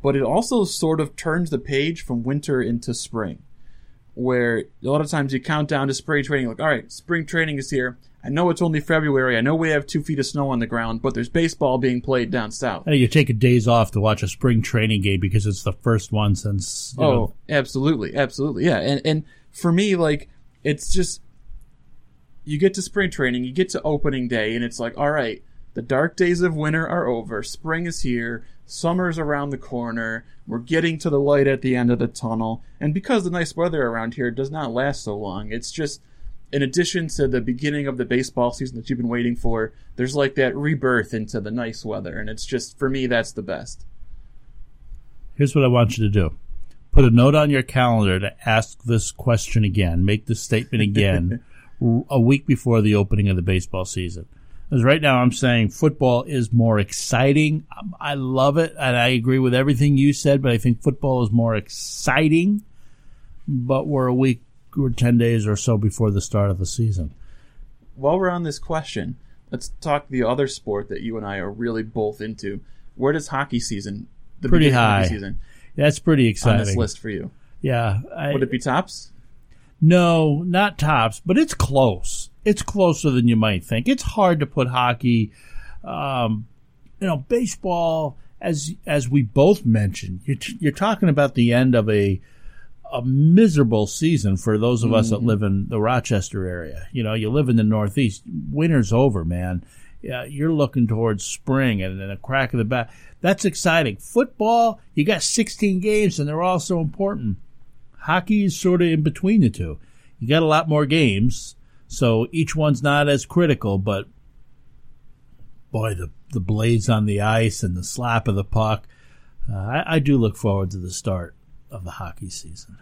Speaker 7: but it also sort of turns the page from winter into spring. Where a lot of times you count down to spring training, like, all right, spring training is here. I know it's only February. I know we have two feet of snow on the ground, but there's baseball being played down south.
Speaker 2: Hey, you take a days off to watch a spring training game because it's the first one since. You
Speaker 7: Oh,
Speaker 2: know,
Speaker 7: absolutely, absolutely, yeah. And and for me, like, it's just you get to spring training, you get to opening day, and it's like, all right, the dark days of winter are over. Spring is here. Summer's around the corner. We're getting to the light at the end of the tunnel. And because the nice weather around here does not last so long, it's just, in addition to the beginning of the baseball season that you've been waiting for, there's like that rebirth into the nice weather. And it's just, for me, that's the best.
Speaker 2: here's what I want you to do put a note on your calendar to ask this question again, make this statement again a week before the opening of the baseball season. Because right now I'm saying football is more exciting. I love it, and I agree with everything you said, but I think football is more exciting. But we're a week or 10 days or so before the start of the season.
Speaker 7: while we're on this question, let's talk the other sport that you and I are really both into. Where does hockey season, the
Speaker 2: Pretty high.
Speaker 7: hockey season,
Speaker 2: That's pretty
Speaker 7: on
Speaker 2: exciting.
Speaker 7: this list for you?
Speaker 2: Yeah. I,
Speaker 7: Would it be tops?
Speaker 2: No, not tops, but it's close. It's closer than you might think. It's hard to put hockey, um, you know, baseball. As as we both mentioned, you're, t- you're talking about the end of a a miserable season for those of us that live in the Rochester area. You know, you live in the Northeast. Winter's over, man. Yeah, you're looking towards spring and then a crack of the bat. That's exciting. Football, you got 16 games and they're all so important hockey is sort of in between the two. You got a lot more games, so each one's not as critical, but boy, the the blades on the ice and the slap of the puck. Uh, I, I do look forward to the start of the hockey season.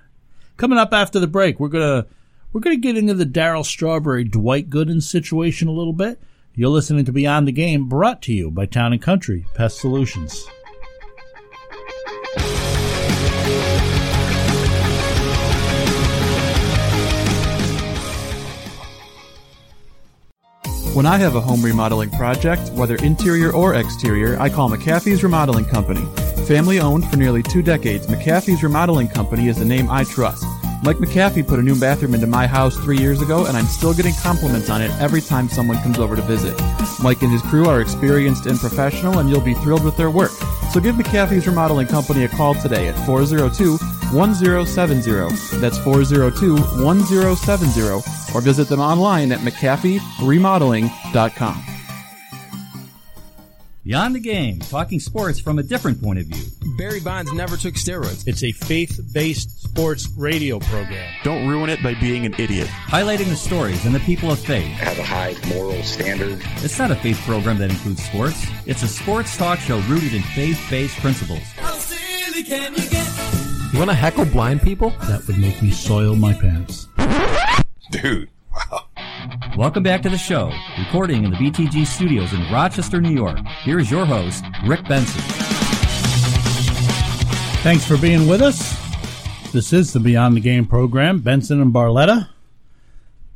Speaker 2: Coming up after the break, we're gonna we're gonna get into the Darryl Strawberry Dwight Gooden situation a little bit. You're listening to Beyond the Game, brought to you by Town and Country Pest Solutions.
Speaker 9: When I have a home remodeling project, whether interior or exterior, I call McAfee's Remodeling Company. Family owned for nearly two decades, McAfee's Remodeling Company is the name I trust. Mike McAfee put a new bathroom into my house three years ago, and I'm still getting compliments on it every time someone comes over to visit. Mike and his crew are experienced and professional, and you'll be thrilled with their work. So give McAfee's Remodeling Company a call today at 402 1070. That's 402 1070, or visit them online at McAfeeRemodeling.com.
Speaker 10: Beyond the game, talking sports from a different point of view.
Speaker 4: Barry Bonds never took steroids.
Speaker 2: It's a faith-based sports radio program.
Speaker 9: Don't ruin it by being an idiot.
Speaker 10: Highlighting the stories and the people of faith.
Speaker 6: Have a high moral standard.
Speaker 10: It's not a faith program that includes sports. It's a sports talk show rooted in faith-based principles.
Speaker 3: How silly can you get? You want to heckle blind people?
Speaker 2: That would make me soil my pants.
Speaker 6: Dude.
Speaker 10: Welcome back to the show, recording in the BTG studios in Rochester, New York. Here is your host, Rick Benson.
Speaker 2: Thanks for being with us. This is the Beyond the Game program. Benson and Barletta.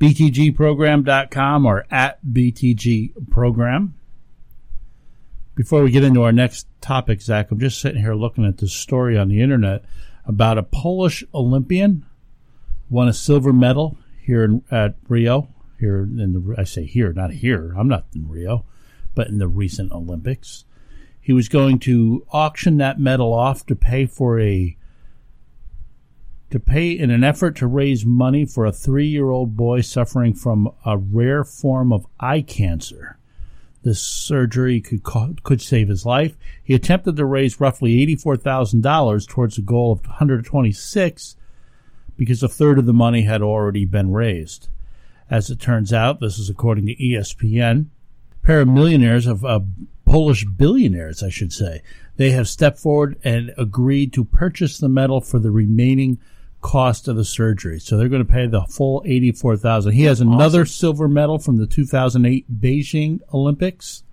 Speaker 2: BTGprogram.com or at BTG Program. Before we get into our next topic, Zach, I'm just sitting here looking at this story on the internet about a Polish Olympian won a silver medal here in, at Rio. Here in the, I say here, not here. I'm not in Rio, but in the recent Olympics. He was going to auction that medal off to pay for a to pay in an effort to raise money for a three-year-old boy suffering from a rare form of eye cancer. This surgery could co- could save his life. He attempted to raise roughly eighty-four thousand dollars towards a goal of one hundred twenty-six, because a third of the money had already been raised. As it turns out, this is according to ESPN. A pair of millionaires of uh, Polish billionaires, I should say. They have stepped forward and agreed to purchase the medal for the remaining cost of the surgery. So they're going to pay the full eighty-four thousand. He has another silver medal from the two thousand eight Beijing Olympics,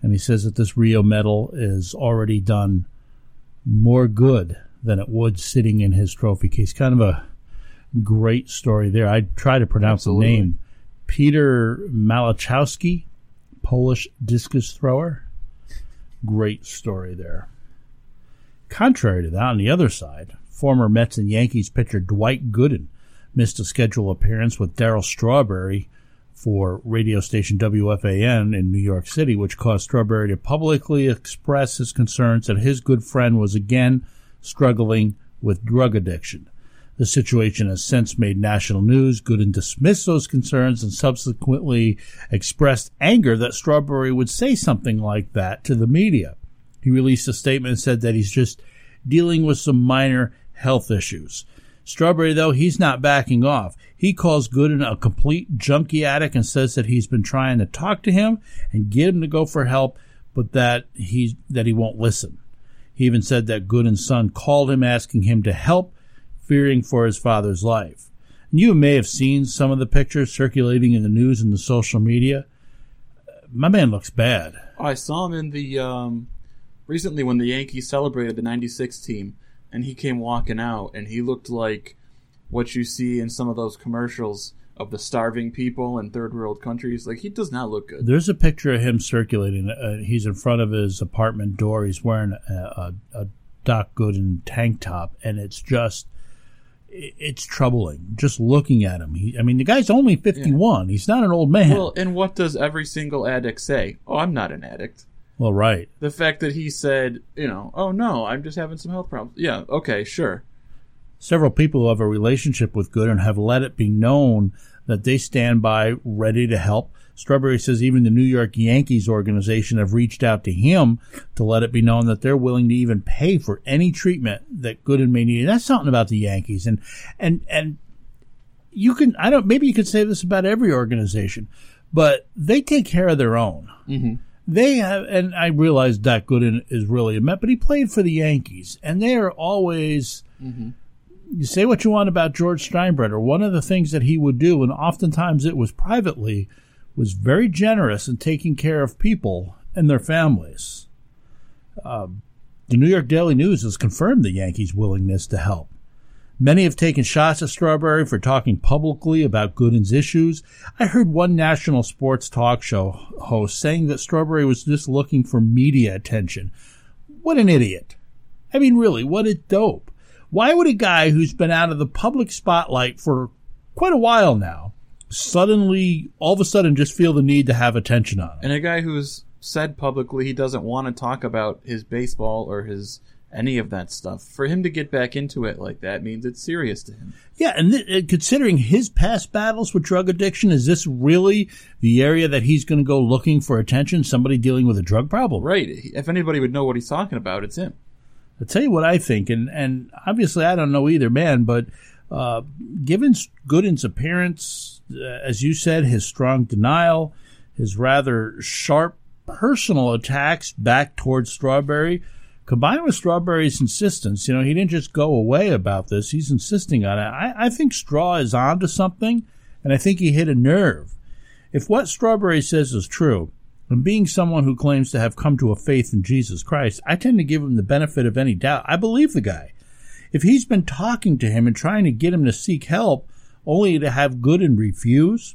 Speaker 2: and he says that this Rio medal is already done more good than it would sitting in his trophy case. Kind of a great story there. I try to pronounce
Speaker 7: Absolutely.
Speaker 2: the name. Peter Malachowski, Polish discus thrower. Great story there. Contrary to that, on the other side, former Mets and Yankees pitcher Dwight Gooden missed a scheduled appearance with Darryl Strawberry for radio station WFAN in New York City, which caused Strawberry to publicly express his concerns that his good friend was again struggling with drug addiction. The situation has since made national news. Gooden dismissed those concerns and subsequently expressed anger that Strawberry would say something like that to the media. He released a statement and said that he's just dealing with some minor health issues. Strawberry, though, he's not backing off. He calls Gooden a complete junkie addict and says that he's been trying to talk to him and get him to go for help, but that he that he won't listen. He even said that Gooden's son called him asking him to help, fearing for his father's life. And you may have seen some of the pictures circulating in the news and the social media. My man looks bad.
Speaker 7: I saw him in the um, recently when the Yankees celebrated the '96 team, and he came walking out, and he looked like what you see in some of those commercials of the starving people in third world countries. Like he does not look good.
Speaker 2: There's a picture of him circulating. Uh, he's in front of his apartment door. He's wearing a, a, a Doc Gooden tank top, and it's just it's troubling just looking at him. He, I mean, the guy's only 51. Yeah. He's not an old man.
Speaker 7: Well, and what does every single addict say? Oh, I'm not an addict.
Speaker 2: Well, right.
Speaker 7: The fact that he said, you know, oh no, I'm just having some health problems. Yeah, okay, sure.
Speaker 2: Several people who have a relationship with Gooden have let it be known that they stand by ready to help. Strawberry says even the New York Yankees organization have reached out to him to let it be known that they're willing to even pay for any treatment that Gooden may need. And that's something about the Yankees. And, and, and you can, I don't, maybe you could say this about every organization, but they take care of their own.
Speaker 7: Mm-hmm.
Speaker 2: They have, and I realize Doc Gooden is really a Met, but he played for the Yankees, and they are always.
Speaker 7: Mm-hmm.
Speaker 2: You say what you want about George Steinbrenner. One of the things that he would do, and oftentimes it was privately, was very generous in taking care of people and their families. Um, the New York Daily News has confirmed the Yankees' willingness to help. Many have taken shots at Strawberry for talking publicly about Gooden's issues. I heard one national sports talk show host saying that Strawberry was just looking for media attention. What an idiot. I mean, really, what a dope. Why would a guy who's been out of the public spotlight for quite a while now suddenly, all of a sudden, just feel the need to have attention on him?
Speaker 7: And a guy who's said publicly he doesn't want to talk about his baseball or his any of that stuff. For him to get back into it like that means it's serious to him.
Speaker 2: Yeah, and th- uh, considering his past battles with drug addiction, is this really the area that he's going to go looking for attention? Somebody dealing with a drug problem,
Speaker 7: right? If anybody would know what he's talking about, it's him.
Speaker 2: I'll tell you what I think, and and obviously I don't know either man, but uh, given Gooden's appearance, uh, as you said, his strong denial, his rather sharp personal attacks back towards Strawberry combined with Strawberry's insistence, you know, he didn't just go away about this. He's insisting on it. I, I think Straw is onto something, and I think he hit a nerve. If what Strawberry says is true, and being someone who claims to have come to a faith in Jesus Christ, I tend to give him the benefit of any doubt. I believe the guy. If he's been talking to him and trying to get him to seek help, only to have Gooden refuse,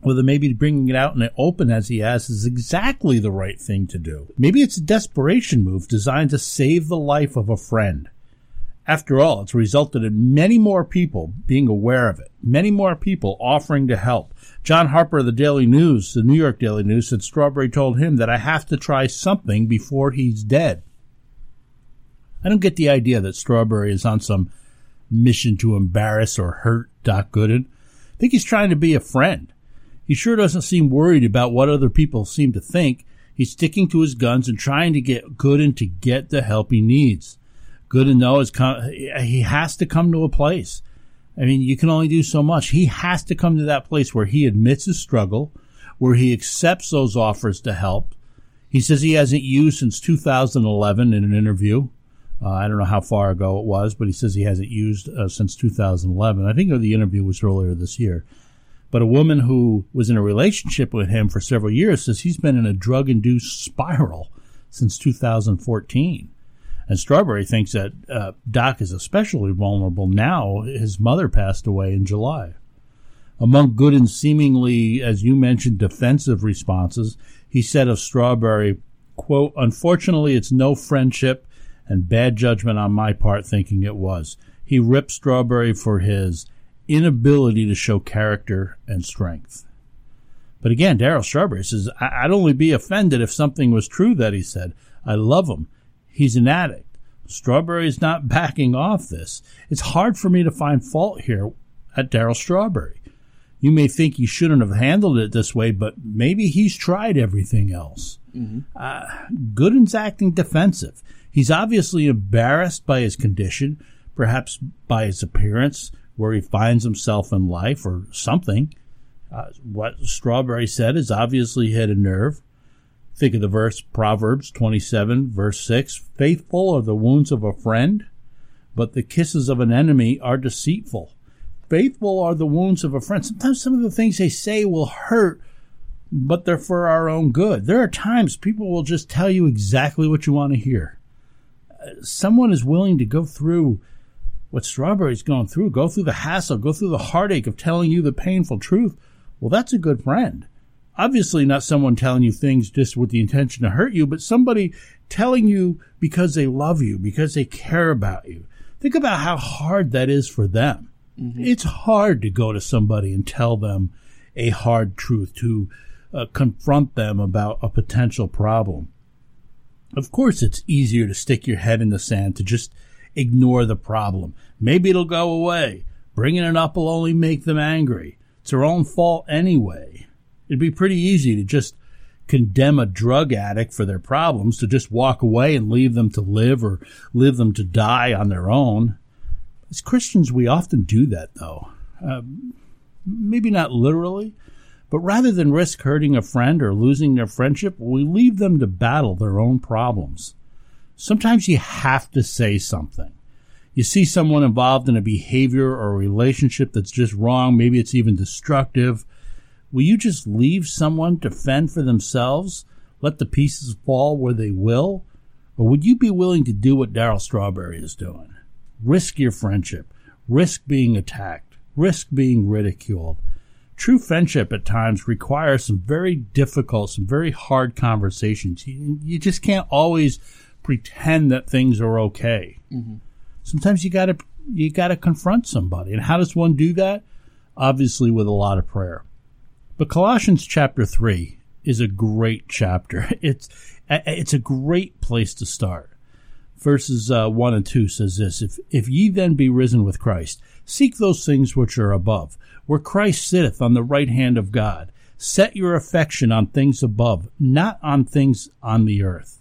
Speaker 2: whether maybe bringing it out in the open as he has is exactly the right thing to do. Maybe it's a desperation move designed to save the life of a friend. After all, it's resulted in many more people being aware of it, many more people offering to help. John Harper of the Daily News, the New York Daily News, said Strawberry told him that I have to try something before he's dead. I don't get the idea that Strawberry is on some mission to embarrass or hurt Doc Gooden. I think he's trying to be a friend. He sure doesn't seem worried about what other people seem to think. He's sticking to his guns and trying to get Gooden to get the help he needs. Gooden knows he has to come to a place. I mean, you can only do so much. He has to come to that place where he admits his struggle, where he accepts those offers to help. He says he hasn't used since 2011 in an interview. Uh, I don't know how far ago it was, but he says he hasn't used uh, since 2011. I think the interview was earlier this year. But a woman who was in a relationship with him for several years says he's been in a drug induced spiral since 2014. And Strawberry thinks that uh, Doc is especially vulnerable now. His mother passed away in July. Among Gooden's seemingly, as you mentioned, defensive responses, he said of Strawberry, quote, Unfortunately, it's no friendship and bad judgment on my part thinking it was. He ripped Strawberry for his inability to show character and strength. But again, Darryl Strawberry says, I- would only be offended if something was true that he said. I love him. He's an addict. Strawberry's not backing off this. It's hard for me to find fault here at Darryl Strawberry. You may think he shouldn't have handled it this way, but maybe he's tried everything else. Mm-hmm. Uh, Gooden's acting defensive. He's obviously embarrassed by his condition, perhaps by his appearance, where he finds himself in life, or something. Uh, what Strawberry said is obviously hit a nerve. Think of the verse Proverbs 27, verse 6 Faithful are the wounds of a friend, but the kisses of an enemy are deceitful. Faithful are the wounds of a friend. Sometimes some of the things they say will hurt, but they're for our own good. There are times people will just tell you exactly what you want to hear. Someone is willing to go through what Strawberry's going through, go through the hassle, go through the heartache of telling you the painful truth. Well, that's a good friend. Obviously, not someone telling you things just with the intention to hurt you, but somebody telling you because they love you, because they care about you. Think about how hard that is for them. Mm-hmm. It's hard to go to somebody and tell them a hard truth, to uh, confront them about a potential problem. Of course, it's easier to stick your head in the sand, to just ignore the problem. Maybe it'll go away. Bringing it up will only make them angry. It's their own fault anyway. It'd be pretty easy to just condemn a drug addict for their problems, to just walk away and leave them to live or leave them to die on their own. As Christians, we often do that, though. Um, maybe not literally, but rather than risk hurting a friend or losing their friendship, we leave them to battle their own problems. Sometimes you have to say something. You see someone involved in a behavior or a relationship that's just wrong, maybe it's even destructive. Will you just leave someone to fend for themselves, let the pieces fall where they will? Or would you be willing to do what Darryl Strawberry is doing? Risk your friendship, risk being attacked, risk being ridiculed, true friendship at times requires some very difficult, some very hard conversations. You, you just can't always pretend that things are okay. Mm-hmm. Sometimes you gotta you gotta confront somebody, and how does one do that? Obviously, with a lot of prayer. But Colossians chapter three is a great chapter. It's it's a great place to start. Verses uh, one and two says this: If if ye then be risen with Christ, seek those things which are above where Christ sitteth on the right hand of God. Set your affection on things above, not on things on the earth.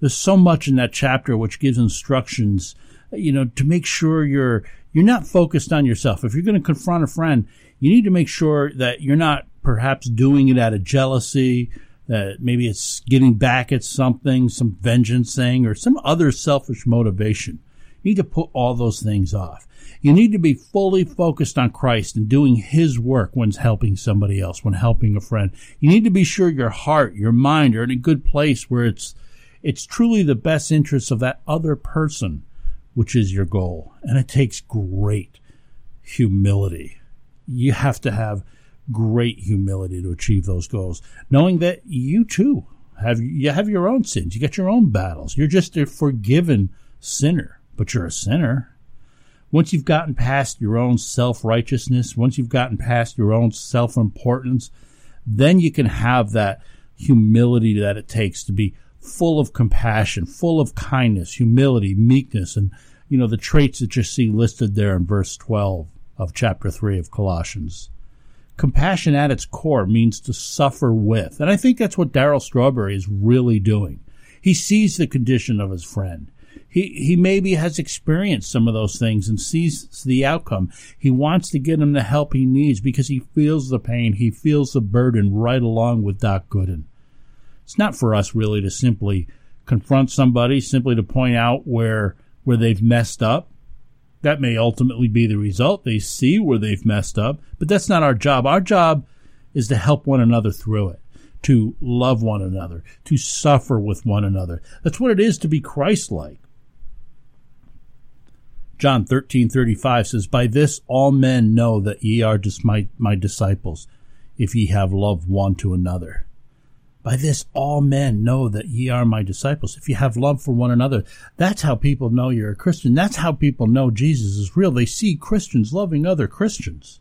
Speaker 2: There's so much in that chapter which gives instructions, you know, to make sure you're you're not focused on yourself. If you're going to confront a friend, you need to make sure that you're not perhaps doing it out of jealousy, that maybe it's getting back at something, some vengeance thing, or some other selfish motivation. You need to put all those things off. You need to be fully focused on Christ and doing His work when helping somebody else, when helping a friend. You need to be sure your heart, your mind are in a good place where it's, it's truly the best interest of that other person, which is your goal. And it takes great humility. You have to have great humility to achieve those goals, knowing that you too have, you have your own sins. You get your own battles. You're just a forgiven sinner, but you're a sinner once you've gotten past your own self righteousness, once you've gotten past your own self importance, then you can have that humility that it takes to be full of compassion, full of kindness, humility, meekness, and you know the traits that you see listed there in verse 12 of chapter 3 of Colossians. Compassion at its core means to suffer with. And I think that's what Darryl Strawberry is really doing. He sees the condition of his friend he he maybe has experienced some of those things and sees the outcome. He wants to get him the help he needs because he feels the pain, he feels the burden right along with Doc Gooden. It's not for us really to simply confront somebody, simply to point out where where they've messed up. That may ultimately be the result. They see where they've messed up, but that's not our job. Our job is to help one another through it to love one another, to suffer with one another. That's what it is to be Christ like. John 13:35 says, "By this all men know that ye are just my, my disciples, if ye have love one to another." By this all men know that ye are my disciples, if you have love for one another. That's how people know you're a Christian. That's how people know Jesus is real. They see Christians loving other Christians.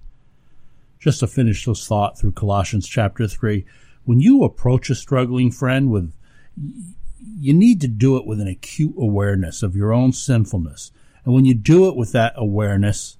Speaker 2: Just to finish this thought through Colossians chapter 3, when you approach a struggling friend with, you need to do it with an acute awareness of your own sinfulness. And when you do it with that awareness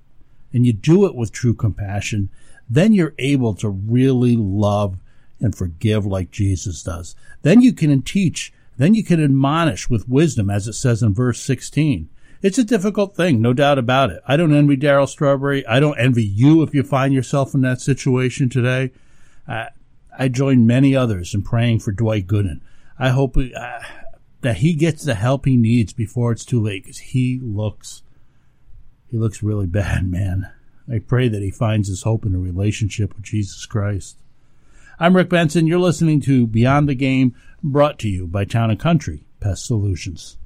Speaker 2: and you do it with true compassion, then you're able to really love and forgive like Jesus does. Then you can teach, then you can admonish with wisdom, as it says in verse 16. It's a difficult thing, no doubt about it. I don't envy Darryl Strawberry. I don't envy you if you find yourself in that situation today. Uh, I join many others in praying for Dwight Gooden. I hope uh, that he gets the help he needs before it's too late because he looks he looks really bad, man. I pray that he finds his hope in a relationship with Jesus Christ. I'm Rick Benson. You're listening to Beyond the Game, brought to you by Town and Country Pest Solutions.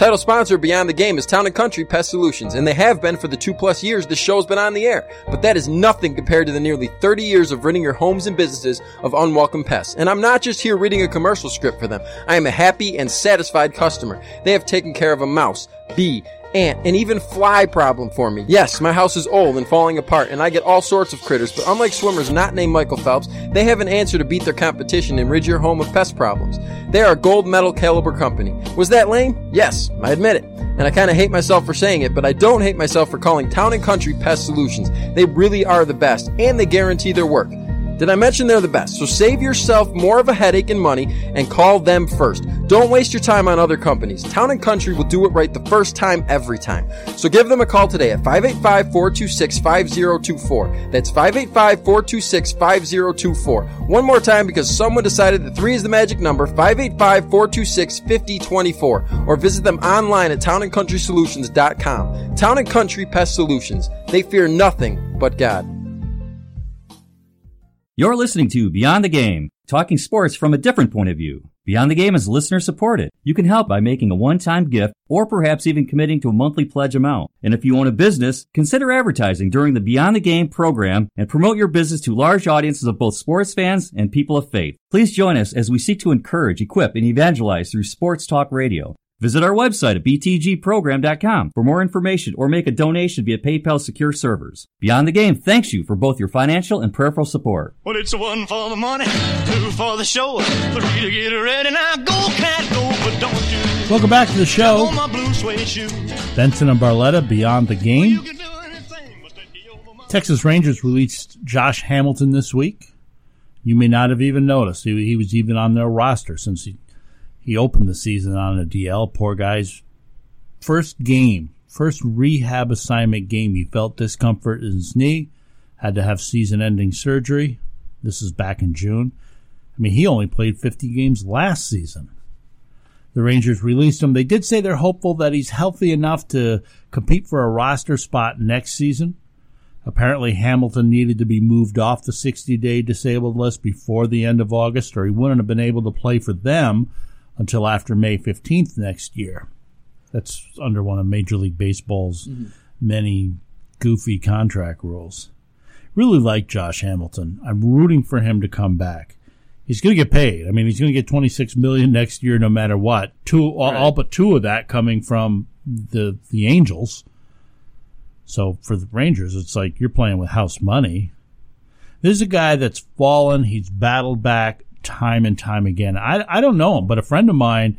Speaker 4: Title sponsor Beyond the Game is Town and Country Pest Solutions, and they have been for the two plus years the show's been on the air. But that is nothing compared to the nearly 30 years of ridding your homes and businesses of unwelcome pests. And I'm not just here reading a commercial script for them. I am a happy and satisfied customer. They have taken care of a mouse, bee, ant, and even fly problem for me. Yes, my house is old and falling apart, and I get all sorts of critters, but unlike swimmers not named Michael Phelps, they have an answer to beat their competition and rid your home of pest problems. They are a gold medal caliber company. Was that lame? Yes, I admit it. And I kind of hate myself for saying it, but I don't hate myself for calling Town and Country Pest Solutions. They really are the best, and they guarantee their work. Did I mention they're the best? So save yourself more of a headache and money and call them first. Don't waste your time on other companies. Town and Country will do it right the first time every time. So give them a call today at 585-426-5024. That's 585-426-5024. One more time because someone decided that 3 is the magic number, 585-426-5024. Or visit them online at townandcountrysolutions.com. Town and Country Pest Solutions. They fear nothing but God.
Speaker 10: You're listening to Beyond the Game, talking sports from a different point of view. Beyond the Game is listener supported. You can help by making a one-time gift or perhaps even committing to a monthly pledge amount. And if you own a business, consider advertising during the Beyond the Game program and promote your business to large audiences of both sports fans and people of faith. Please join us as we seek to encourage, equip, and evangelize through sports talk radio. Visit our website at btgprogram.com for more information or make a donation via PayPal secure servers. Beyond the Game thanks you for both your financial and prayerful support.
Speaker 11: Well, it's one for the money, two for the show, three to get ready. Now go, cat, go, but don't you.
Speaker 2: Welcome back to the show.
Speaker 11: My blue.
Speaker 2: Benson and Barletta, Beyond the Game. Texas Rangers released Josh Hamilton this week. You may not have even noticed. He, he was even on their roster since he he opened the season on a DL. Poor guy's first game, first rehab assignment game. He felt discomfort in his knee, had to have season ending surgery. This is back in June. I mean, he only played 50 games last season. The Rangers released him. They did say they're hopeful that he's healthy enough to compete for a roster spot next season. Apparently, Hamilton needed to be moved off the 60 day disabled list before the end of August, or he wouldn't have been able to play for them until after May 15th next year. That's under one of Major League Baseball's mm-hmm. many goofy contract rules. Really like Josh Hamilton. I'm rooting for him to come back. He's going to get paid. I mean, he's going to get 26 million next year, no matter what. Two, all, all but two of that coming from the the Angels. So for the Rangers, it's like you're playing with house money. This is a guy that's fallen. He's battled back time and time again. I, I don't know him, but a friend of mine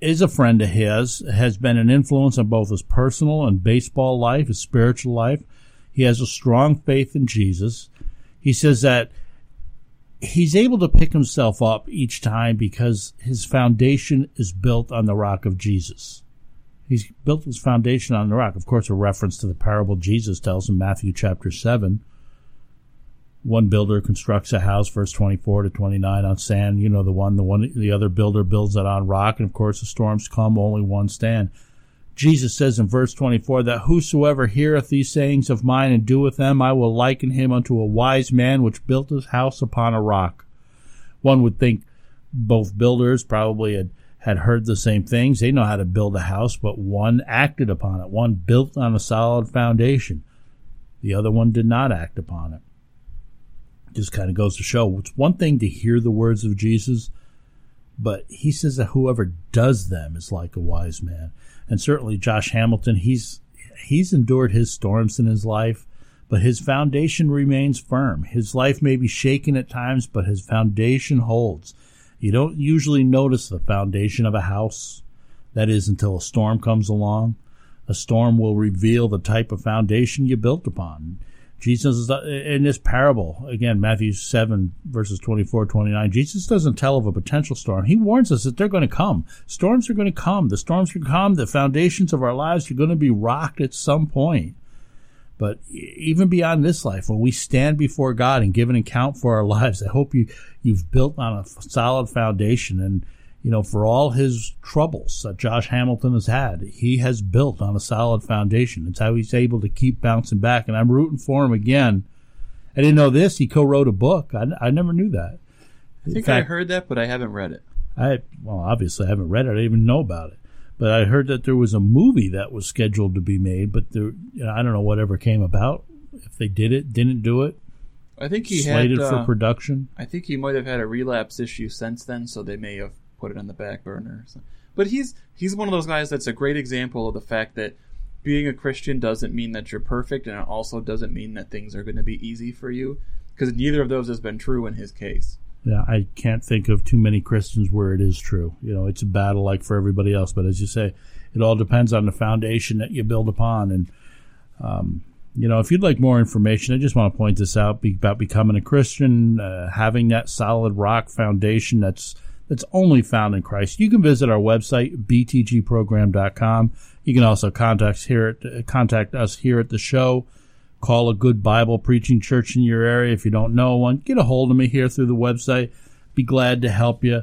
Speaker 2: is a friend of his, has been an influence on both his personal and baseball life, his spiritual life. He has a strong faith in Jesus. He says that he's able to pick himself up each time because his foundation is built on the rock of Jesus. He's built his foundation on the rock. Of course, a reference to the parable Jesus tells in Matthew chapter 7 one builder constructs a house, verse 24 to 29 on sand. You know, the one, the one, the other builder builds it on rock. And of course, the storms come, only one stand. Jesus says in verse 24 that whosoever heareth these sayings of mine and doeth them, I will liken him unto a wise man which built his house upon a rock. One would think both builders probably had, had heard the same things. They know how to build a house, but one acted upon it. One built on a solid foundation. The other one did not act upon it. Just kind of goes to show it's one thing to hear the words of Jesus, but he says that whoever does them is like a wise man. And certainly Josh Hamilton, he's he's endured his storms in his life, but his foundation remains firm. His life may be shaken at times, but his foundation holds. You don't usually notice the foundation of a house. That is until a storm comes along. A storm will reveal the type of foundation you built upon. Jesus is uh, in this parable, again, Matthew 7 verses 24, 29, Jesus doesn't tell of a potential storm. He warns us that they're going to come. Storms are going to come. The storms are going to come. The foundations of our lives are going to be rocked at some point. But even beyond this life, when we stand before God and give an account for our lives, I hope you, you've built on a solid foundation and, you know, for all his troubles that Josh Hamilton has had, he has built on a solid foundation. It's how he's able to keep bouncing back. And I'm rooting for him again. I didn't know this. He co-wrote a book. I, I never knew that.
Speaker 7: I think fact, I heard that, but I haven't read it.
Speaker 2: I well, obviously I haven't read it. I didn't even know about it. But I heard that there was a movie that was scheduled to be made, but there, you know, I don't know whatever came about. If they did it, didn't do it.
Speaker 7: I think he
Speaker 2: slated
Speaker 7: had,
Speaker 2: for
Speaker 7: uh,
Speaker 2: production.
Speaker 7: I think he might have had a relapse issue since then, so they may have put it on the back burner. So. But he's he's one of those guys that's a great example of the fact that being a Christian doesn't mean that you're perfect, and it also doesn't mean that things are going to be easy for you, because neither of those has been true in his case.
Speaker 2: Yeah, I can't think of too many Christians where it is true. You know, it's a battle like for everybody else, but as you say, it all depends on the foundation that you build upon. And um, you know, if you'd like more information, I just want to point this out be, about becoming a Christian, uh, having that solid rock foundation that's that's only found in Christ. You can visit our website btgprogram.com. You can also contact here at, contact us here at the show. Call a good Bible preaching church in your area if you don't know one. Get a hold of me here through the website. Be glad to help you.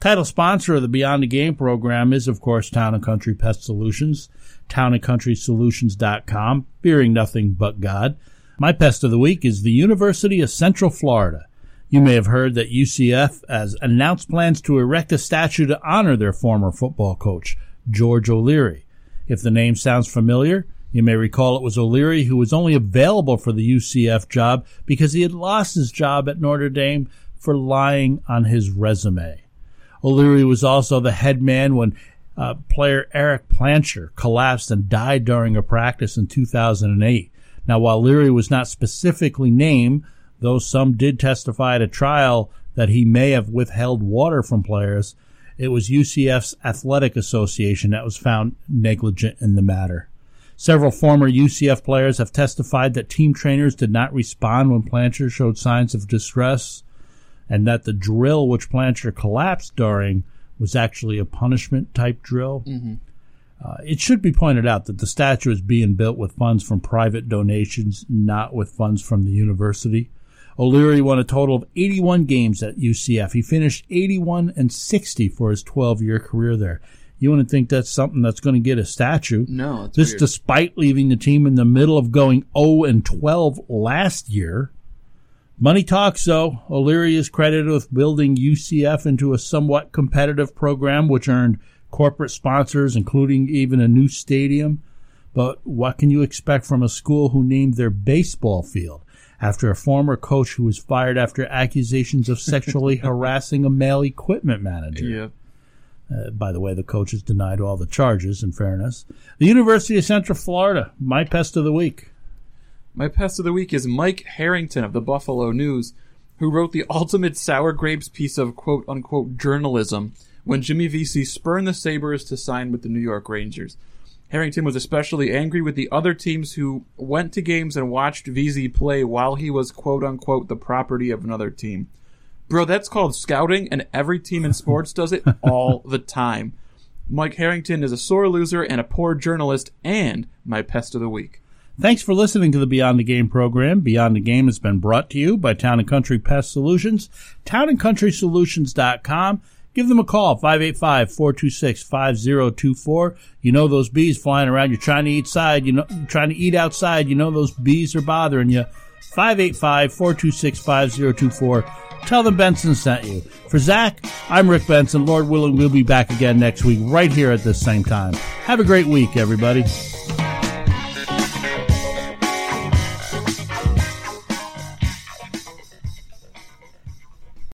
Speaker 2: Title sponsor of the Beyond the Game program is, of course, Town and Country Pest Solutions. TownandCountrySolutions.com, fearing nothing but God. My pest of the week is the University of Central Florida. You may have heard that UCF has announced plans to erect a statue to honor their former football coach, George O'Leary. If the name sounds familiar, you may recall it was O'Leary who was only available for the UCF job because he had lost his job at Notre Dame for lying on his resume. O'Leary was also the head man when uh, player Ereck Plancher collapsed and died during a practice in 2008. Now, while Leary was not specifically named, though some did testify at a trial that he may have withheld water from players, it was UCF's Athletic Association that was found negligent in the matter. Several former UCF players have testified that team trainers did not respond when Plancher showed signs of distress and that the drill which Plancher collapsed during was actually a punishment type drill.
Speaker 7: Mm-hmm.
Speaker 2: Uh, it should be pointed out that the statue is being built with funds from private donations, not with funds from the university. O'Leary won a total of 81 games at UCF. He finished 81 and 60 for his 12 year career there. You wouldn't think that's something that's going to get a statue.
Speaker 7: No,
Speaker 2: this
Speaker 7: weird.
Speaker 2: despite leaving the team in the middle of going 0 and 12 last year. Money talks, though. O'Leary is credited with building UCF into a somewhat competitive program, which earned corporate sponsors, including even a new stadium. But what can you expect from a school who named their baseball field after a former coach who was fired after accusations of sexually harassing a male equipment manager?
Speaker 7: Yep.
Speaker 2: Uh, by the way, the coach has denied all the charges, in fairness. The University of Central Florida, my pest of the week.
Speaker 7: My pest of the week is Mike Harrington of the Buffalo News, who wrote the ultimate sour grapes piece of quote unquote journalism when Jimmy Vesey spurned the Sabres to sign with the New York Rangers. Harrington was especially angry with the other teams who went to games and watched Vesey play while he was quote unquote the property of another team. Bro, that's called scouting, and every team in sports does it all the time. Mike Harrington is a sore loser and a poor journalist, and my pest of the week.
Speaker 2: Thanks for listening to the Beyond the Game program. Beyond the Game has been brought to you by Town and Country Pest Solutions, townandcountrysolutions.com. Give them a call, 585-426-5024. You know those bees flying around. You're trying to eat side, you know, trying to eat outside. You know those bees are bothering you. 585-426-5024. Tell them Benson sent you. For Zach, I'm Rick Benson. Lord willing, we'll be back again next week right here at this same time. Have a great week, everybody.